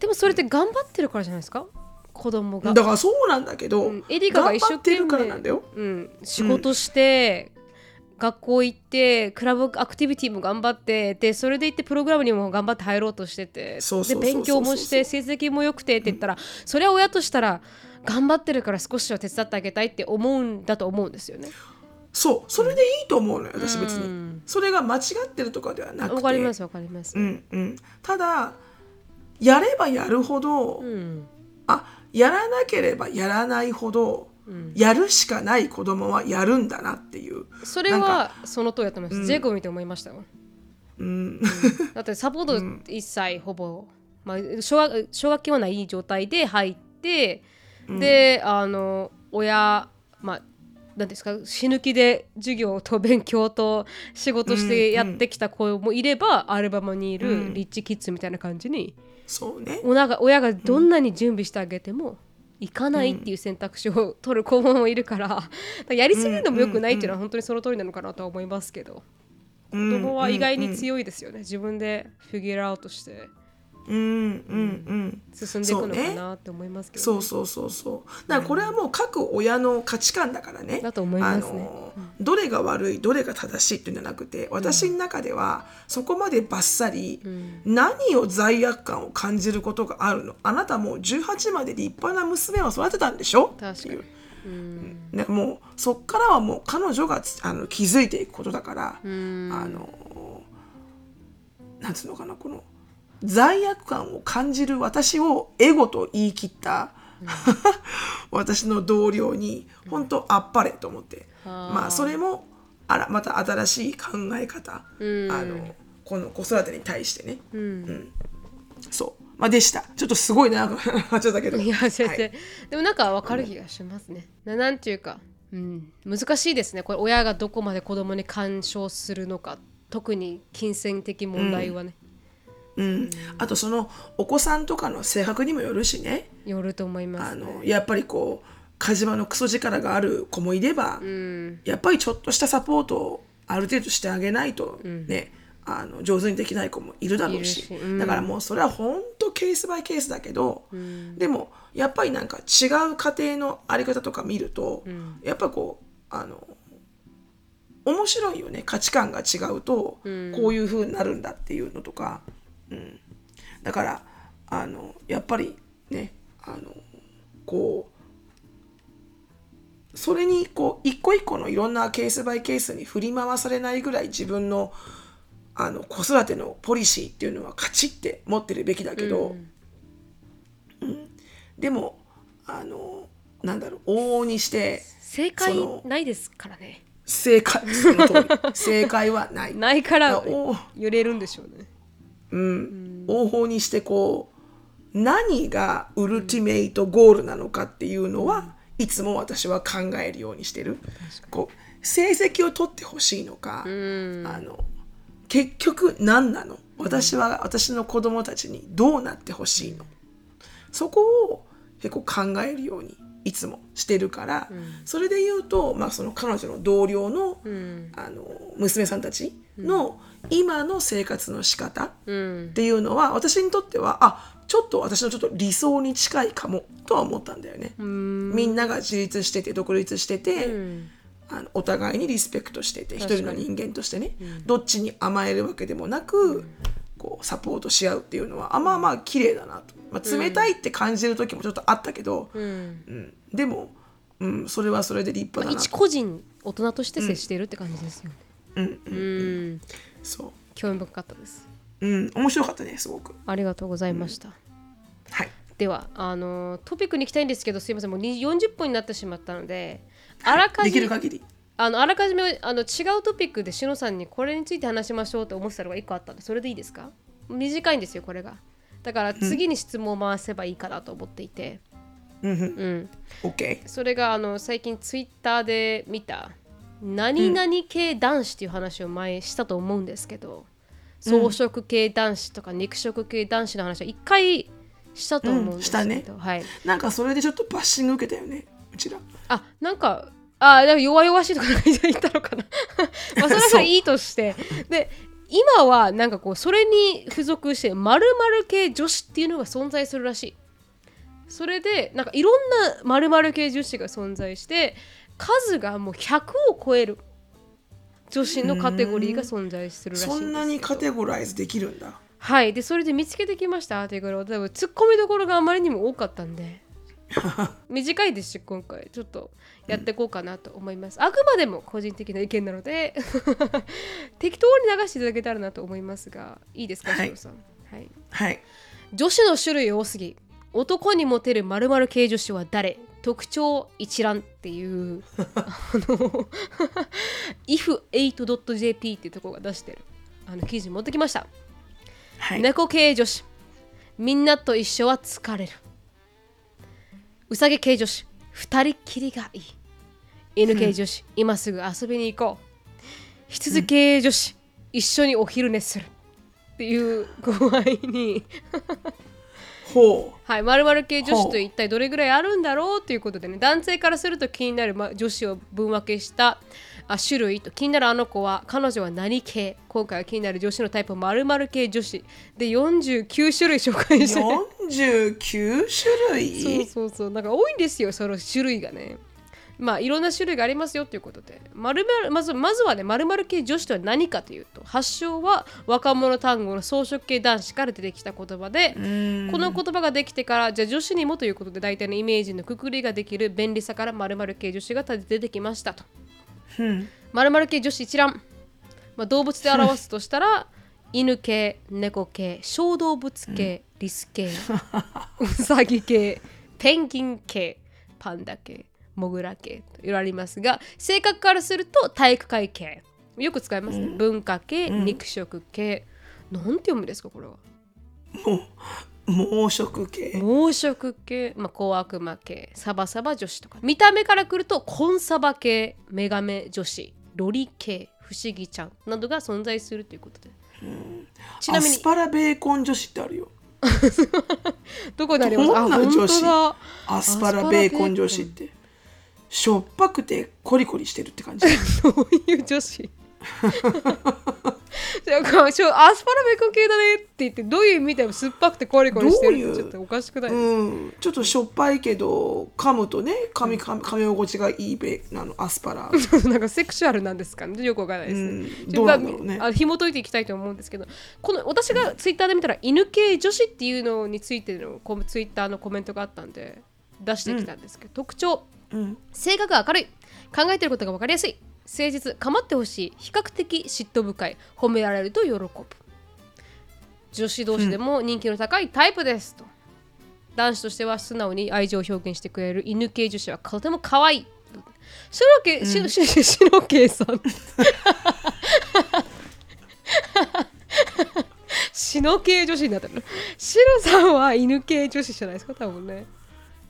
B: でもそれって頑張ってるからじゃないですか？子供が。
A: だからそうなんだけど、
B: うん。エリカが一生懸
A: 頑張ってるから
B: 命
A: なんだよ。
B: うん、仕事して、学校行ってクラブアクティビティも頑張ってでそれで行ってプログラムにも頑張って入ろうとしててで勉強もして成績も良くてって言ったら、それは親としたら頑張ってるから少しは手伝ってあげたいって思うんだと思うんですよね。
A: そうそれでいいと思うのよ私別に、
B: うん
A: それが間違ってるとかではなくて。
B: わかりますわかります。
A: うんうん、ただやればやるほど、
B: うん。
A: あやらなければやらないほど、
B: うん。
A: やるしかない子供はやるんだなっていう、
B: それはその通りだと思います。ジェイコブ見て思いましたよ。
A: うん、
B: だってサポート一切ほぼ、まあ、奨学奨学金はない状態で入って、であの親まあ何ですか？死ぬ気で授業と勉強と仕事してやってきた子もいれば、アルバムにいるリッチキッズみたいな感じに、
A: そうね。
B: 親が親がどんなに準備してあげても、行かないっていう選択肢を取る子もいる からやりすぎるのも良くないっていうのは本当にその通りなのかなとは思いますけど。子供は意外に強いですよね。自分でフィギュアアウトして
A: うんうんうん。
B: 進んでいくのかなって思いますけど、
A: そう。そうそうそう。だからこれはもう各親の価値観だからね。
B: だと思いますね。
A: どれが悪いどれが正しいっていうんじゃなくて私の中ではそこまでバッサリ何を罪悪感を感じることがあるの？あなたもう18まで立派な娘を育てたんでしょ？っていう。
B: うん。
A: ね、もうそっからはもう彼女がつあの気づいていくことだから、
B: うん。
A: あのなんつうのかなこの罪悪感を感じる私をエゴと言い切った、私の同僚に本当あっぱれと思って、まあそれもあらまた新しい考え方、
B: うん。
A: あのこの子育てに対してね。
B: うん。
A: そう。まあでした。ちょっとすごい長くな っちゃったけど。
B: いや全然、
A: はい。
B: でもなんか分かる気がしますね。ななんていうか、うん、難しいですね。これ親がどこまで子供に干渉するのか。特に金銭的問題はね、
A: うん、あとそのお子さんとかの性格にもよるしね。
B: よると思いま
A: あ
B: す。ね。
A: のやっぱりこう火事場のクソ力がある子もいれば、
B: うん。
A: やっぱりちょっとしたサポートをある程度してあげないとね、あの上手にできない子もいるだろうし。
B: うん。
A: だからもうそれは本当ケースバイケースだけど、
B: ん。
A: でもやっぱりなんか違う家庭のあり方とか見ると、
B: ん。
A: やっぱこうあの面白いよね。価値観が違うと、
B: うん。
A: こういう風になるんだっていうのとか、うん、だからあのやっぱりねあのこうそれにこう一個一個のいろんなケースバイケースに振り回されないぐらい自分のあの子育てのポリシーっていうのはカチッて持ってるべきだけど、
B: うん
A: でもあのなんだろう往々にして
B: 正解ないですからね。
A: 正解その通り正解はない。
B: ないから
A: お
B: 揺れるんでしょうね。
A: うん、往々にしてこう何がウルティメイトゴールなのかっていうのは、いつも私は考えるようにしてる。こう成績を取ってほしいのか、
B: うん。
A: あの結局何なの？私は私の子供たちにどうなってほしいの？そこを結構考えるようにいつもしてるから、それで言うと、まあ、その彼女の同僚の,、
B: うん。
A: あの娘さんたちの今の生活の仕方、
B: うん。
A: っていうのは私にとってはあちょっと私のちょっと理想に近いかもとは思ったんだよね。
B: うん。
A: みんなが自立してて独立してて、
B: うん。
A: あのお互いにリスペクトしてて一人の人間としてね、どっちに甘えるわけでもなく、こうサポートし合うっていうのはあまあまあ綺麗だなと、まあ、冷たいって感じる時もちょっとあったけど、
B: うん
A: うんでも、うん、それはそれで立派だな
B: 一
A: と。
B: 個人大人として接しているって感じですよね。
A: うんうん
B: うん
A: そ
B: 興味深かったです。
A: う、うん、面白かったねすごく。
B: ありがとうございました。
A: はい
B: ではあのトピックに行きたいんですけどすいませんもうに40分になってしまったのであらか
A: で
B: じめ
A: きる限り。
B: あのあらかじめあの違うトピックでしのさんにこれについて話しましょうと思ってたのが1個あったんでそれでいいですか？短いんですよこれがだから次に質問を回せばいいかなと思っていて、
A: うん。OK。
B: それがあの最近ツイッターで見た何々系男子っていう話を前したと思うんですけど、草食系男子とか肉食系男子の話を一回したと思うんですけど、
A: うん。した
B: はい、
A: なんかそれでちょっとバッシング受けたよねうちら。
B: あなんかあ弱々しいとか言ったのかな。まあそれはそれいいとして。で今はなんかこうそれに付属して〇〇系女子っていうのが存在するらしい。それでなんかいろんな〇〇系女子が存在して数がもう100を超える女子のカテゴリーが存在するらしいん
A: そんなにカテゴライズできるんだ。
B: はい。でそれで見つけてきましたアーティクルを。多分ツッコミどころがあまりにも多かったんで 短いですし今回ちょっとやっていこうかなと思います、あくまでも個人的な意見なので 適当に流していただけたらなと思いますがいいですか
A: はい。
B: さん、はい、
A: はい。
B: 女子の種類多すぎ男にモテる〇〇系女子は誰？特徴一覧っていうあの if8.jp っていうところが出してるあの記事持ってきました。
A: はい。
B: 猫系女子。みんなと一緒は疲れるうさぎ系女子二人っきりがいい。犬系女子、今すぐ遊びに行こう。羊系女子、一緒にお昼寝する。っていう具合に。
A: ほ
B: はい、〇〇系女子と一体どれぐらいあるんだろうということでね。男性からすると気になる、ま、女子を分分けしたあ種類と気になるあの子は彼女は何系？今回は気になる女子のタイプ〇〇系女子。で49種類紹介
A: う
B: して。
A: 49種類。
B: そうそうそう。なんか多いんですよその種類がね。まあいろんな種類がありますよということで。〇〇まずまずはね〇〇系女子とは何かというと発祥は若者単語の装飾系男子から出てきた言葉で
A: うん。
B: この言葉ができてからじゃあ女子にもということで大体のイメージのくくりができる便利さから〇〇系女子が出てきましたと
A: うん。
B: 〇〇系女子一覧、まあ、動物で表すとしたら犬系猫系小動物系、リス系ウサギ系ペンギン系パンダ系モグラ系といろいろありますが性格からすると体育会系。よく使いますね、文化系、肉食系。なんて読むんですかこれは
A: 猛食系。
B: 猛食系、まあ、小悪魔系。サバサバ女子とか。見た目からくるとコンサバ系。メガメ女子。ロリ系。不思議ちゃん。などが存在するということで。ちなみに
A: アスパラベーコン女子ってあるよ。
B: どこにあります？
A: どんな
B: あ
A: 女子？
B: 本当だ。
A: アスパラベーコン女子って。しょっぱくてコリコリしてるって感じ。
B: どういう女子？なんかちょアスパラベーコン系だねって言ってどういう意味でも酸っぱくてコリコリしてる
A: どういう？
B: ってちょっとおかしくない、
A: うん。ちょっとしょっぱいけど噛むとね噛み噛み噛み心地がいいべなのアスパラ。
B: なんかセクシュアルなんですかねよくわからないです。ね。
A: うん。どうなんだろうね。
B: あ紐解いていきたいと思うんですけどこの私がツイッターで見たら犬系女子っていうのについてのコメツイッターのコメントがあったんで出してきたんですけど、特徴。
A: うん。
B: 性格が明るい。考えてることが分かりやすい誠実構ってほしい比較的嫉妬深い褒められると喜ぶ。女子同士でも人気の高いタイプです。と、男子としては素直に愛情を表現してくれる犬系女子はとても可愛い。白系、ししし白系さん。白系女子になってる白さんは犬系女子じゃないですか多分ね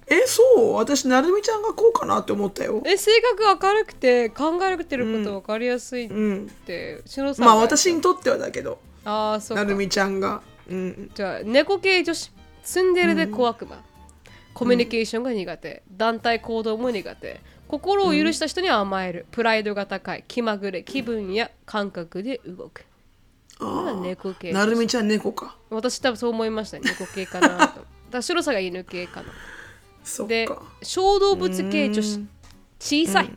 A: えそう？私なるみちゃんがこうかなって思ったよ。
B: え性格明るくて考えてること分かりやすいっ
A: うん。
B: て、篠さんが
A: まあ私にとってはだけど。
B: ああそうか。
A: なるみちゃんが。うん。
B: じゃあ猫系女子ツンデレで小悪魔、コミュニケーションが苦手、団体行動も苦手。心を許した人には甘える、プライドが高い。気まぐれ。気分や感覚で動く。これは猫系
A: なるみちゃん猫か。
B: 私多分そう思いましたね。猫系かなと。だから白さが犬系かなで小動物系女子小さい、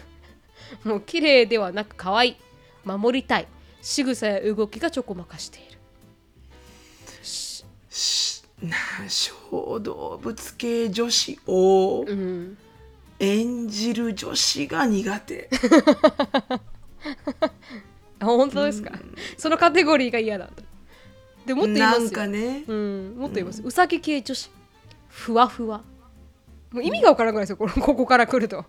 B: もう綺麗ではなく可愛い。守りたい。仕草や動きがちょこまかしている。
A: しな小動物系女子を
B: うん。
A: 演じる女子が苦手。
B: あ本当ですか、そのカテゴリーが嫌だと。でもっと言いま
A: なんかね。
B: うん、もっと言います、うさぎ系女子ふわふわ。もう意味がわからなくないですよこの ここから来ると。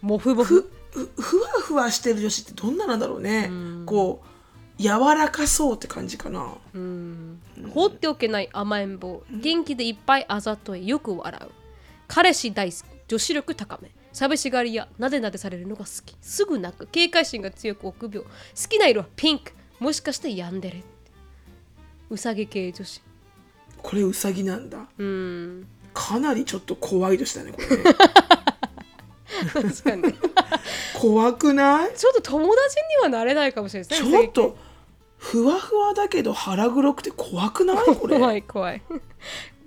B: もふもふ
A: ふふわふわしてる女子ってどんななんだろうね。こう柔らかそうって感じかな。
B: うん。放っておけない甘えん坊。元気でいっぱいあざといよく笑う。彼氏大好き女子力高め。寂しがりやなでなでされるのが好き。すぐ泣く。警戒心が強く臆病。好きな色はピンク。もしかしてヤンデレうさぎ系女子。
A: これウサギなんだ。
B: うん
A: かなりちょっと怖い女子だねこれ。ね
B: 確かに。
A: 怖くない？
B: ちょっと友達にはなれないかもしれないです
A: ち
B: ね
A: ょっとふわふわだけど腹黒くて怖くない？これ
B: 怖い怖い。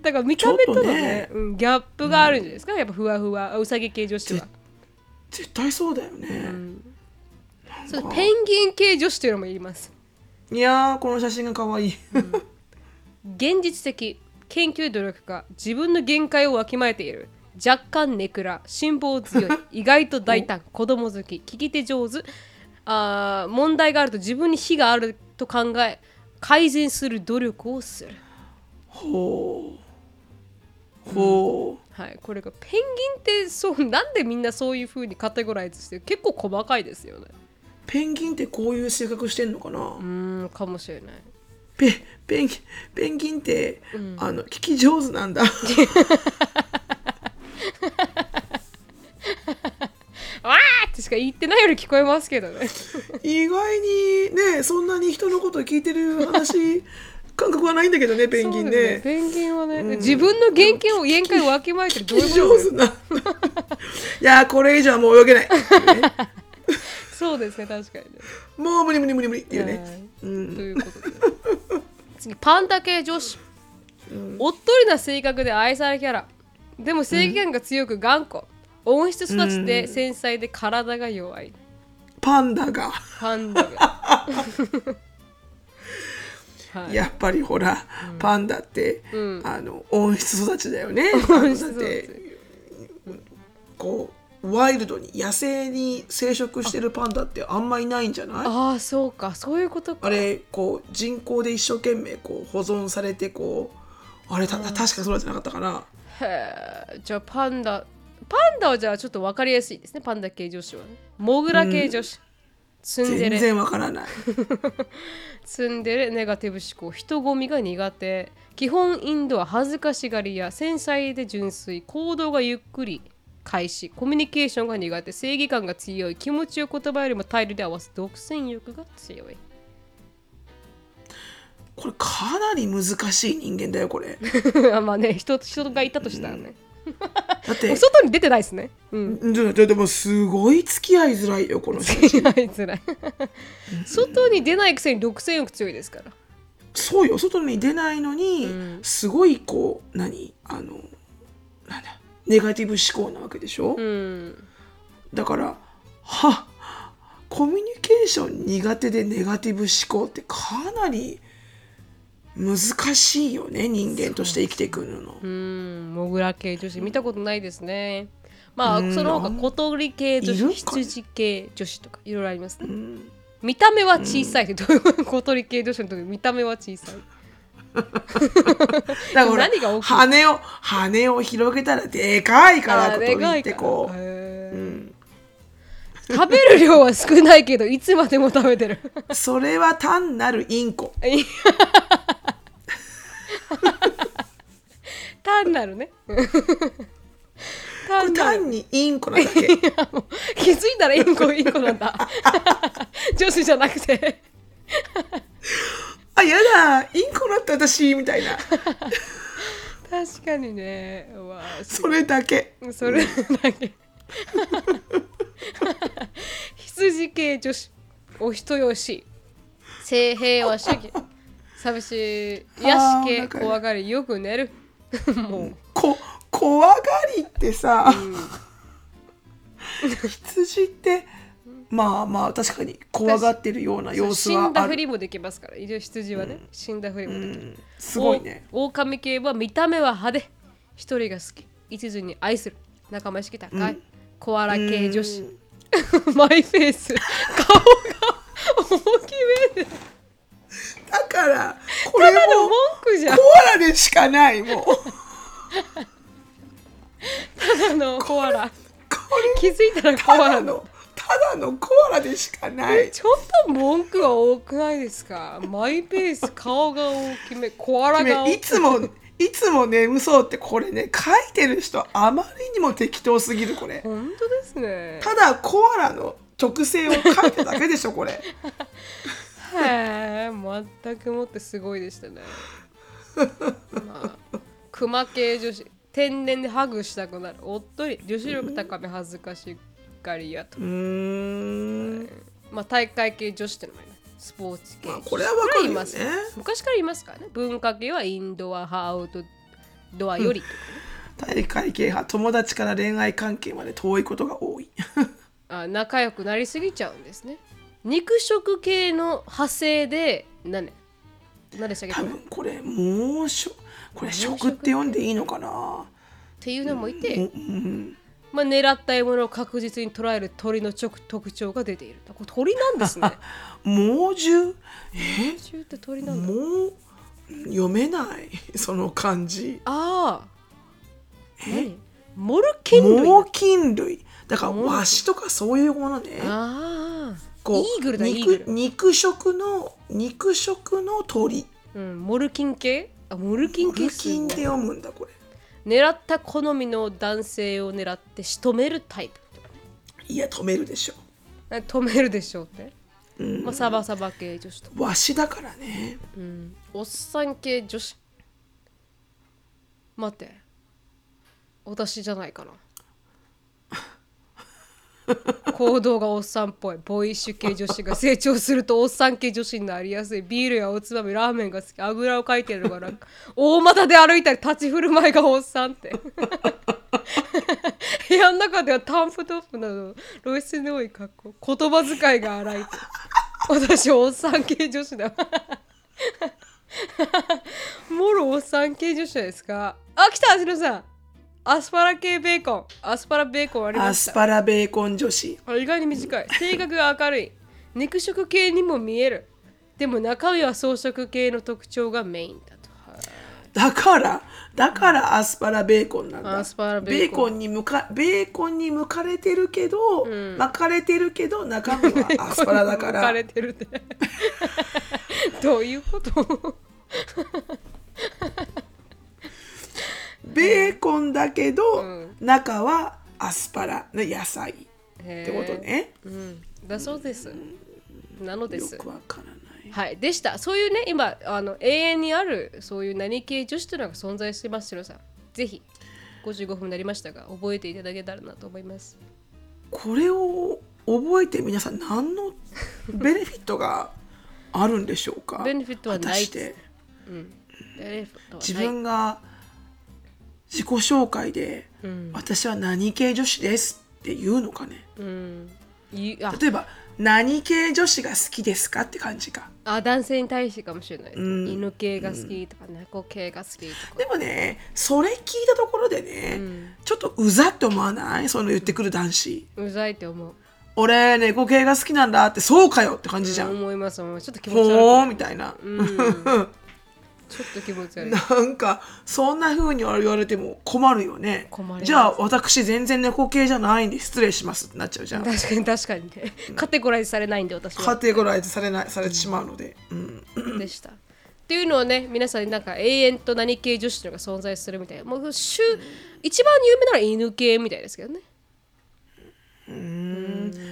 B: だから見た目とのね
A: ね。
B: うん、ギャップがあるんじゃないですか、やっぱふわふわうさぎ系女子は。
A: 絶対そうだよね、
B: そうペンギン系女子というのもいます。
A: いやーこの写真が可愛い。
B: 現実的研究努力家自分の限界をわきまえている。若干ネクラ辛抱強い 意外と大胆子供好き聞き手上手。あー問題があると自分に非があると考え改善する努力をする。
A: ほう。ほう、
B: はい、これがペンギンってそうなんでみんなそういう風にカテゴライズしてる？結構細かいですよね。
A: ペンギンってこういう性格してんのかな、
B: うーんかもしれない
A: ペペンギンペンギンって、あの聞き上手なんだ。
B: わーってしか言ってないように聞こえますけどね。
A: 意外にねそんなに人のこと聞いてる話 感覚はないんだけどねペンギン
B: そうです
A: ね。
B: ペンギンはね、自分の原型を限界をわきまえてるどういうこと
A: 上手ないやーこれ以上はもう泳げない、
B: そうですね確かにね。
A: もう無理無理無理無理っていうね、ん。
B: ということで。次パンダ系女子、おっとりな性格で愛されキャラ。でも正義感が強く頑固、温室育ちで繊細で体が弱い。
A: パンダが。
B: パンダが。はい。
A: やっぱりほら、パンダって、
B: うん。
A: あの温室育ちだよね。パンダっ
B: 室育
A: てこうワイルドに野生に生殖してるパンダってあんまいないんじゃない？
B: ああそうか。そういうことか。
A: あれこう人工で一生懸命こう保存されてこうあれた確かそうじゃなかったかな。
B: へえじゃあパンダパンダはじゃあちょっと分かりやすいですね。パンダ系女子はね。モグラ系女子、ツンデレ。
A: 全然わからない。
B: ツンデレ。ネガティブ思考。人混みが苦手。基本インドは恥ずかしがりや繊細で純粋。行動がゆっくり開始。コミュニケーションが苦手。正義感が強い。気持ちを言葉よりも態度で合わせ独占欲が強い。
A: これかなり難しい人間だよこれ。
B: まあね人人がいたとしたらね、
A: だって
B: 外に出てないですね。うん。
A: でででもすごい付き合いづらいよこの人たち。
B: あいつら外に出ないくせに独占欲強いですから。
A: そうよ外に出ないのに、
B: うん。
A: すごいこう何？あのなんだ？ネガティブ思考なわけでしょ、
B: うん。
A: だからはコミュニケーション苦手でネガティブ思考ってかなり難しいよね人間として生きていくの。
B: うん。モグラ系女子見たことないですね。まあ
A: うん。
B: その他小鳥系女子羊系女子とかいろいろありますね。
A: うん。
B: 見た目は小さい。ういうこと？小鳥系女子の時見た目は小さい
A: ら
B: 何が
A: 羽を羽を広げたらでかいから
B: あー
A: 小鳥ってこう、うん、
B: 食べる量は少ないけどいつまでも食べてる。
A: それは単なるインコ。
B: 単なるね。単
A: 単にインコなだけ。
B: 気づいたらインコインコなんだ。女子じゃなくて
A: あやだインコだった私みたいな。
B: 確かにね。うわ
A: それだけ。
B: それだけ。羊系女子お人よし。性平和主義。寂しい。癒し系怖がりよく寝る。もう。
A: こ怖がりってさ、羊ってまあまあ確かに怖がってるような様子
B: 死んだ。ふりもできますから一応羊はね、死んだふりもできる、
A: うん。すごいね。
B: お狼系は見た目は派手。一人が好き。一途に愛する。仲間意識高い、
A: うん。
B: コアラ系女子。
A: うん。
B: マイフェイス。顔が大きめで。
A: だからこれ
B: ただの文
A: も
B: 句じゃん。
A: コアラでしかないもう。こ
B: ただのコアラ。
A: れ
B: 気づいたらコ
A: た
B: アラの
A: ただのコアラでしかない。
B: ちょっと文句が多くないですか？マイペース顔が大きめコアラが
A: いつもいつも眠そうってこれね書いてる人あまりにも適当すぎるこれ。
B: 本当ですね
A: ただコアラの特性を書いただけでしょこれ。
B: へえ全くもってすごいでしたねまあクマ系女子天然でハグしたくなるおっとり女子力高め恥ずかしがり屋と。
A: うーん。
B: まあ大会系女子ってのもあります。スポーツ系、
A: まあこれはわかるよね。
B: います。昔からいますからね。文化系はインドア派アウトドアよりね、
A: 大会系派友達から恋愛関係まで遠いことが多い。
B: あ仲良くなりすぎちゃうんですね。肉食系の派生で何？何でしたっけ？
A: 多
B: これ。っ
A: 分これ猛暑。これ食って読んでいいのかな？
B: ていうのもいて、
A: うん。
B: まあ、狙った獲物を確実に捉える鳥の直特徴が出ている。これ鳥なんですね。
A: 猛獣？
B: 昆虫って鳥なんだ。
A: もう読めない？その漢字。
B: ああ。何？モルキン類
A: 猛
B: だ
A: 禽類。だからワシとかそういうものね。
B: ああ。
A: こう
B: イーグルだイー
A: 肉肉食の肉食の鳥。
B: うん、モルキン系？あモルキン系
A: モルキンって読むんだこれ
B: 狙った好みの男性を狙って仕留めるタイプ。
A: いや止めるでしょ。
B: あ止めるでしょうって？まあ、サバサバ系女子とか、
A: わしだからね。
B: うん、おっさん系女子。待って。私じゃないかな 行動がおっさんっぽい。ボーイッシュ系女子が成長するとおっさん系女子になりやすい。ビールやおつまみラーメンが好き。あぐらをかいてるのがなんか大股で歩いたり立ち振る舞いがおっさんって。部屋の中ではタンプトップなど露出の多い格好。言葉遣いが荒い私おっさん系女子だ。もろおっさん系女子じゃないですか。あ来た芦野さん。アスパラ系ベーコン。アスパラベーコンありま
A: ア
B: した。
A: スパラベーコン女子。
B: あ意外に短い。性格が明るい。肉食系にも見える。でも中身は草食系の特徴がメインだと。はい
A: だからだからアスパラベーコンなんだ。
B: アスパラベーコン。
A: に向かベーコンに向かれてるけど、巻かれてるけど中身はアスパラだか
B: 抜 かられてるって。どういうこと？
A: ベーコンだけど、
B: ん。
A: 中はアスパラの野菜。っ
B: って
A: ことね、
B: うん、だそうです。なのです。
A: よくわからない。
B: はい。でした。そういうね今あの永遠にあるそういう何系女子というのが存在してますシロさん。ぜひ55分になりましたが覚えていただけたらなと思います。
A: これを覚えて皆さん何のベネフィットがあるんでしょうか？
B: ベネフィットはない
A: 果たして。
B: うん。ベネフィットはない。
A: 自分が自己紹介で、
B: うん。
A: 私は何系女子ですって言うのかね。
B: うん。
A: 例えば何系女子が好きですかって感じか。
B: あ男性に対してかもしれない。
A: うん。
B: 犬系が好きとか猫系が好きとか。
A: でもねそれ聞いたところでね、
B: ん。
A: ちょっとうざって思わない？その言ってくる男子。
B: うざいって思う。
A: 俺猫系が好きなんだってそうかよって感じじゃん、
B: 思います思います。ちょっと気持ち悪い
A: みたいな、
B: うんちょっと気持ち悪い。
A: なんかそんな風に言われても困るよね。じゃあ私全然猫系じゃないんで失礼しますってなっちゃうじゃん。
B: 確かに確かにね。カテゴライズされないんで私は。
A: カテゴライズされないされてしまうので、うん、
B: でした。っていうのをね皆さんになんか永遠と何系女子というのが存在するみたいな。もう週一番有名なのは犬系みたいですけどね。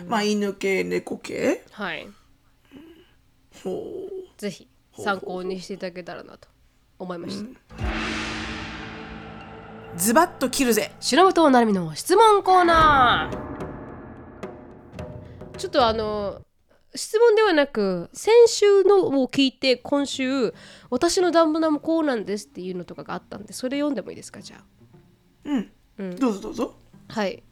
A: まあ犬系猫系。
B: はい。
A: ほう。
B: ぜひ参考にしていただけたらなと。思いました、
A: ズバッと切るぜ。
B: 白本なるみの質問コーナー。ちょっとあの質問ではなく先週のを聞いて今週私のダンボナもこうなんですっていうのとかがあったんでそれ読んでもいいですかじゃあ。
A: うん、どうぞどうぞ。
B: はい。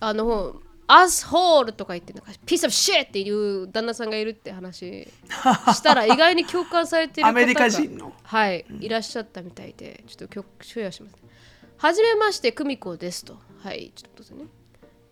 B: あの、アスホールとか言って、なんか、ピースオブシェっていう旦那さんがいるって話。したら、意外に共感されてる方が。
A: アメリカ人の？
B: はい、いらっしゃったみたいで、ちょっとシェアします。はじめまして、久美子ですと。はい、ちょっとね。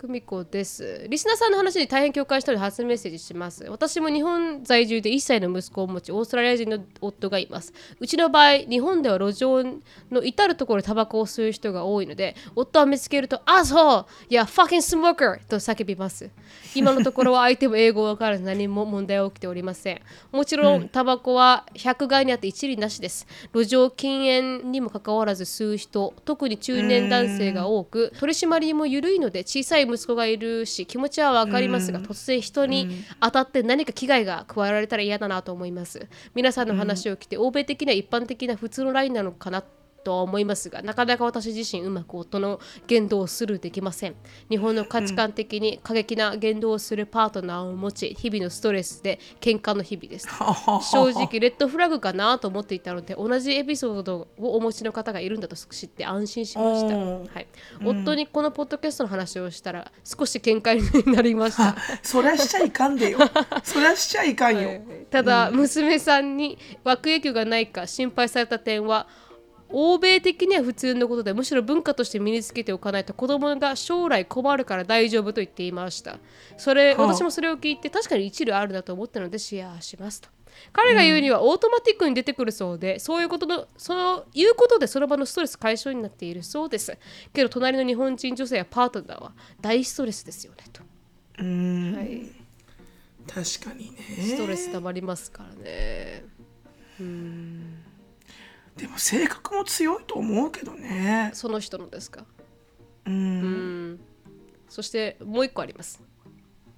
B: 久美子です。リスナーさんの話に大変共感したので初メッセージします。私も日本在住で1歳の息子を持ち、オーストラリア人の夫がいます。うちの場合、日本では路上の至る所でタバコを吸う人が多いので、夫は見つけると、アスホーいや、fucking smoker! と叫びます。今のところは相手も英語わからず何も問題は起きておりません。もちろん、タバコは100害にあって一理なしです。路上禁煙にもかかわらず吸う人、特に中年男性が多く、取り締まりも緩いので小さい息子がいるし、気持ちはわかりますが、突然人に当たって何か危害が加えられたら嫌だなと思います。皆さんの話を聞いて、欧米的な一般的な普通のラインなのかなとは思いますがなかなか私自身うまく夫の言動をスルーできません。日本の価値観的に過激な言動をするパートナーを持ち日々のストレスで喧嘩の日々です。正直レッドフラグかなと思っていたので同じエピソードをお持ちの方がいるんだと知って安心しました、はい。夫にこのポッドキャストの話をしたら少し喧嘩になりました。
A: そりゃしちゃいかんでよ。そりゃしちゃいかんよ、
B: ただ、娘さんに悪影響がないか心配された点は欧米的には普通のことでむしろ文化として身につけておかないと子供が将来困るから大丈夫と言っていました。それ、
A: はあ。
B: 私もそれを聞いて確かに一理あるなと思ったのでシェアしますと。彼が言うにはオートマティックに出てくるそうで、そういうことのその言うことでその場のストレス解消になっているそうです。けど隣の日本人女性やパートナーは大ストレスですよねと、
A: うん。
B: はい、
A: 確かにね。
B: ストレス溜まりますからね
A: でも性格も強いと思うけどね。
B: その人のですか？
A: うん。
B: うん。そしてもう一個あります。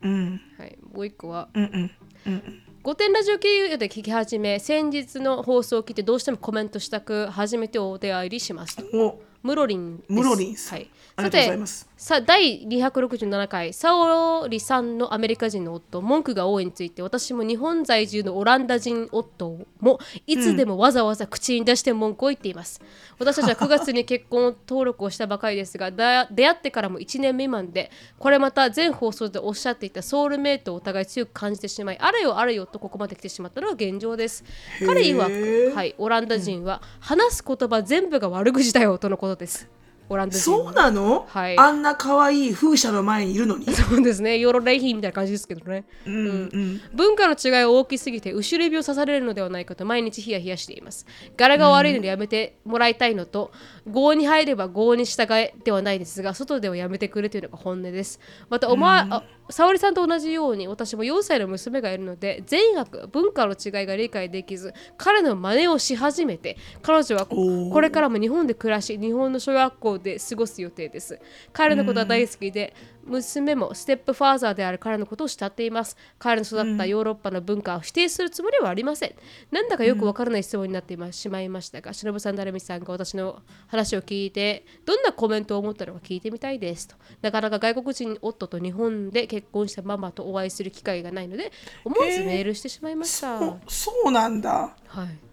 A: うん。
B: はい、もう一個は
A: うんうん。
B: 御殿ラジオ経由で聞き始め先日の放送を聞いてどうしてもコメントしたく初めてお出会いしますと。
A: お。
B: ムロリン
A: ムロリンさん。
B: はい、さてさ第267回。サオリさんのアメリカ人の夫文句が多いについて私も日本在住のオランダ人夫もいつでもわざわざ口に出して文句を言っています、私たちは9月に結婚登録をしたばかりですがだ出会ってからも1年未満でこれまた全放送でおっしゃっていたソウルメイトをお互い強く感じてしまいあれよあれよとここまで来てしまったのが現状です。彼曰く、はい、オランダ人は話す言葉全部が悪口だよとのことですオランダ人は
A: そうなの、
B: はい。
A: あんな可愛い風車の前にいるのに？
B: そうですね、ヨーロレイヒーみたいな感じですけどね。
A: うんうん
B: 文化の違いは大きすぎて、後ろ指を刺されるのではないかと毎日ヒヤヒヤしています。柄が悪いのでやめてもらいたいのと、合に入れば合に従えではないですが、外ではやめてくれというのが本音です。また、お前、あ沙織さんと同じように、私も4歳の娘がいるので、善悪、文化の違いが理解できず、彼の真似をし始めて、彼女はこれからも日本で暮らし、日本の小学校で過ごす予定です。彼のことは大好きで、娘もステップファーザーである彼のことを慕っています。彼の育ったヨーロッパの文化を否定するつもりはありません。なんだかよくわからない質問になってしまいましたが、忍さん、成美さんが私の話を聞いて、どんなコメントを思ったのか聞いてみたいですと。なかなか外国人夫と日本で結婚したママとお会いする機会がないので、思わずメールしてしまいました。
A: そうそうなんだ
B: はい。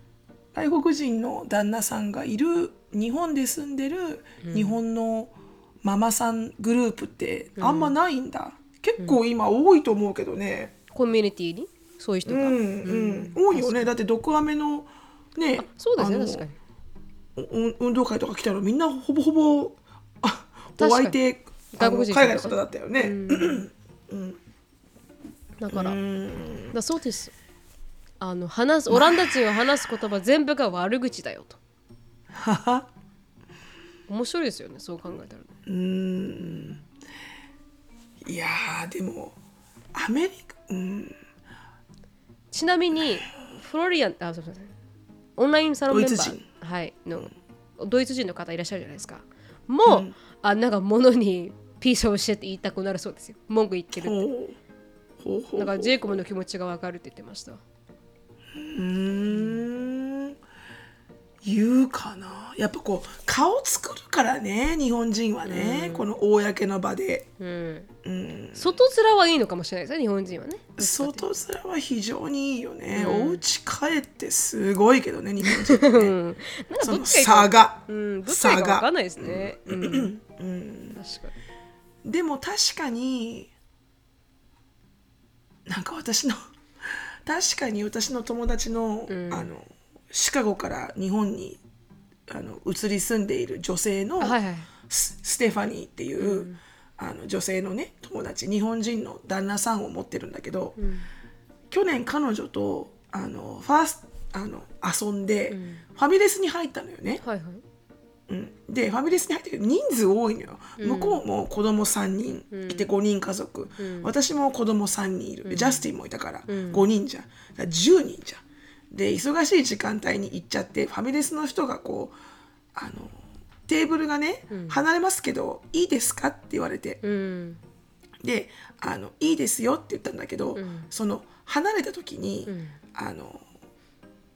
A: 外国人の旦那さんがいる日本で住んでる日本のママさんグループってあんまないんだ、結構今多いと思うけどね。
B: コミュニティに？そういう人が？
A: うんうん、多いよね。だって毒アメのね
B: そうですね、確かに。
A: う運動会とか来たらみんなほぼほぼあお相手
B: 外国人
A: 海外の方だったよね。
B: だから、
A: うん。
B: だそうです。あの話すオランダ人は話す言葉全部が悪口だよと。面白いですよね、そう考えたら、ね。
A: うんいやーでもアメリカうん
B: ちなみに、フロリアン、あ、すみません。オンラインサロンメンバ
A: ドイツ
B: ー、はい、のドイツ人の方いらっしゃるじゃないですか。もう、あなんか物にピースをしてって言いたくなるそうですよ。文句言ってるって。
A: ほうほうほう
B: だからジェイコブの気持ちがわかるって言ってました。
A: うーん言うかなやっぱこう顔作るからね日本人はね、この公の場で、
B: うん。
A: うん、
B: 外面はいいのかもしれないですね、日本人はね。
A: 外面は非常にいいよね、お家帰ってすごいけどね日本人ってね
B: うん。なんか
A: その
B: どっちがいいか
A: 差が、
B: うん、どっちがいいかんないですね。うん。
A: うん、
B: 確かに。
A: でも確かになんか私の確かに私の友達の,、あのシカゴから日本にあの移り住んでいる女性の、
B: はいはい。
A: スステファニーっていう、あの女性のね友達日本人の旦那さんを持ってるんだけど、去年彼女とあのファースあの遊んで、ファミレスに入ったのよね。
B: はいはい。
A: うん、でファミレスに入ってる人数多いのよ、向こうも子供3人いて5人家族、私も子供3人いる、でジャスティンもいたから5人じゃ。んだから10人じゃ。んで忙しい時間帯に行っちゃってファミレスの人がこうあのテーブルがね、離れますけどいいですかって言われて、
B: うん。
A: であの「いいですよ」って言ったんだけど、その離れた時に、あの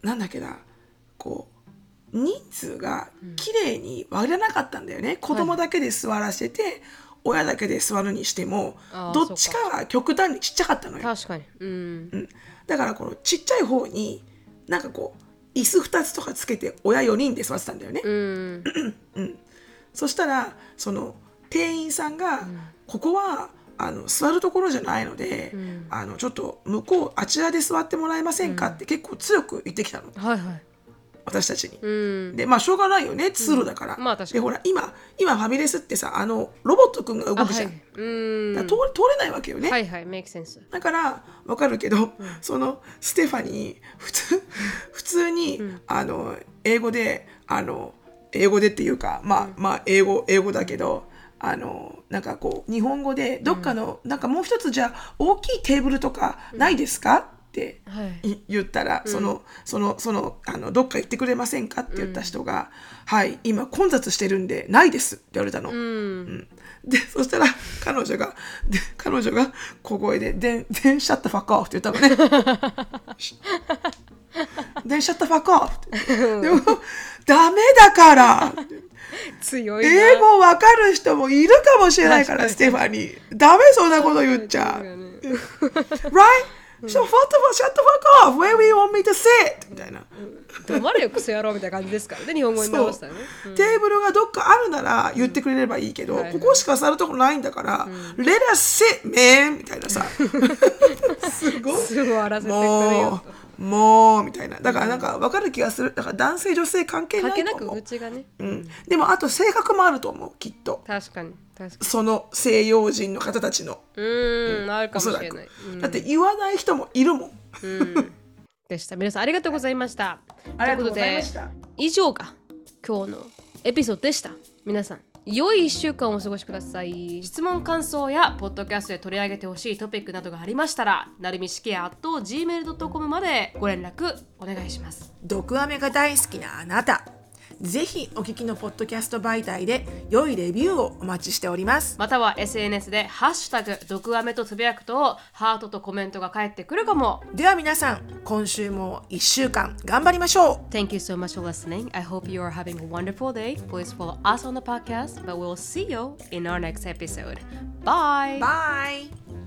A: なんだっけなこう人数が綺麗に割れなかったんだよね、子供だけで座らせて、親だけで座るにしても
B: あー
A: どっちかが極端にちっちゃかったのよ、
B: 確かに。うん。
A: うん、だからこのちっちゃい方になんかこう椅子2つとかつけて親4人で座ってたんだよね、
B: うん。
A: そしたらその店員さんが、ここはあの座るところじゃないので、あのちょっと向こうあちらで座ってもらえませんかって結構強く言ってきたの。
B: はいはい。
A: 私たちに。
B: うん。
A: でまあしょうがないよね通路だから。
B: まあ確かに
A: でほら今今ファミレスってさあのロボットくんが動
B: あ、
A: くじゃん。
B: はい。うん。
A: だから通通れないわけよね。
B: はいはい、メイクセンス。
A: だからわかるけど、そのステファニー普通普通に、あの英語であの英語でっていうかまあ、まあ英語英語だけどあのなんかこう日本語でどっかの、なんかもう一つじゃあ大きいテーブルとかないですか、って
B: はい
A: い言ったら、そのそのそのあのどっか行ってくれませんかって言った人が「はい今混雑してるんでないです」って言われたの。うんでそしたら彼女がで彼女が小声で「で電シャッタファックオフ」って言ったのね。電シャッタファックオフって。でもダメだからって
B: 強いな
A: 英語わかる人もいるかもしれないから、ステファニー。ダメそんなこと言っちゃう。right? So, what the fuck, shut the fuck off! Where do you want me to sit? みたいな。
B: 黙れよクソ野郎みたいな感じですからね 日本語に直したらね
A: テーブルがどっかあるなら言ってくれればいいけど、ここしか座るとこないんだから、Let us sit, man! みたいなさ。すごい。
B: すぐ終わらせてくれ
A: も
B: よ
A: う、もう、みたいな。だからなんか分かる気がする。だから男性女性関係
B: と関係なく
A: ないと思う。
B: 愚痴がね
A: うん、でもあと性格もあると思う、きっと。
B: 確かに
A: その西洋人の方たちの。
B: にうーん。あるかもしれない、うん。
A: だって言わない人もいるもん。
B: でした。皆さんありがとうございました。
A: ありがとうございました。
B: 以上が今日のエピソードでした。皆さん良い1週間をお過ごしください。質問感想やポッドキャストで取り上げてほしいトピックなどがありましたらなるみしきや gmail.com までご連絡お願いします。
A: 毒アメが大好きなあなた。ぜひお聞きのポッドキャスト媒体で良いレビューをお待ちしております。
B: または SNS で「ハッシュタグ毒アメ」とつぶやくとハートとコメントが返ってくるかも
A: では皆さん、今週も1週間頑張りましょう
B: Thank you so much for listening. I hope you are having a wonderful day. Please follow us on the podcast, but we'll see you in our next episode. Bye.
A: Bye!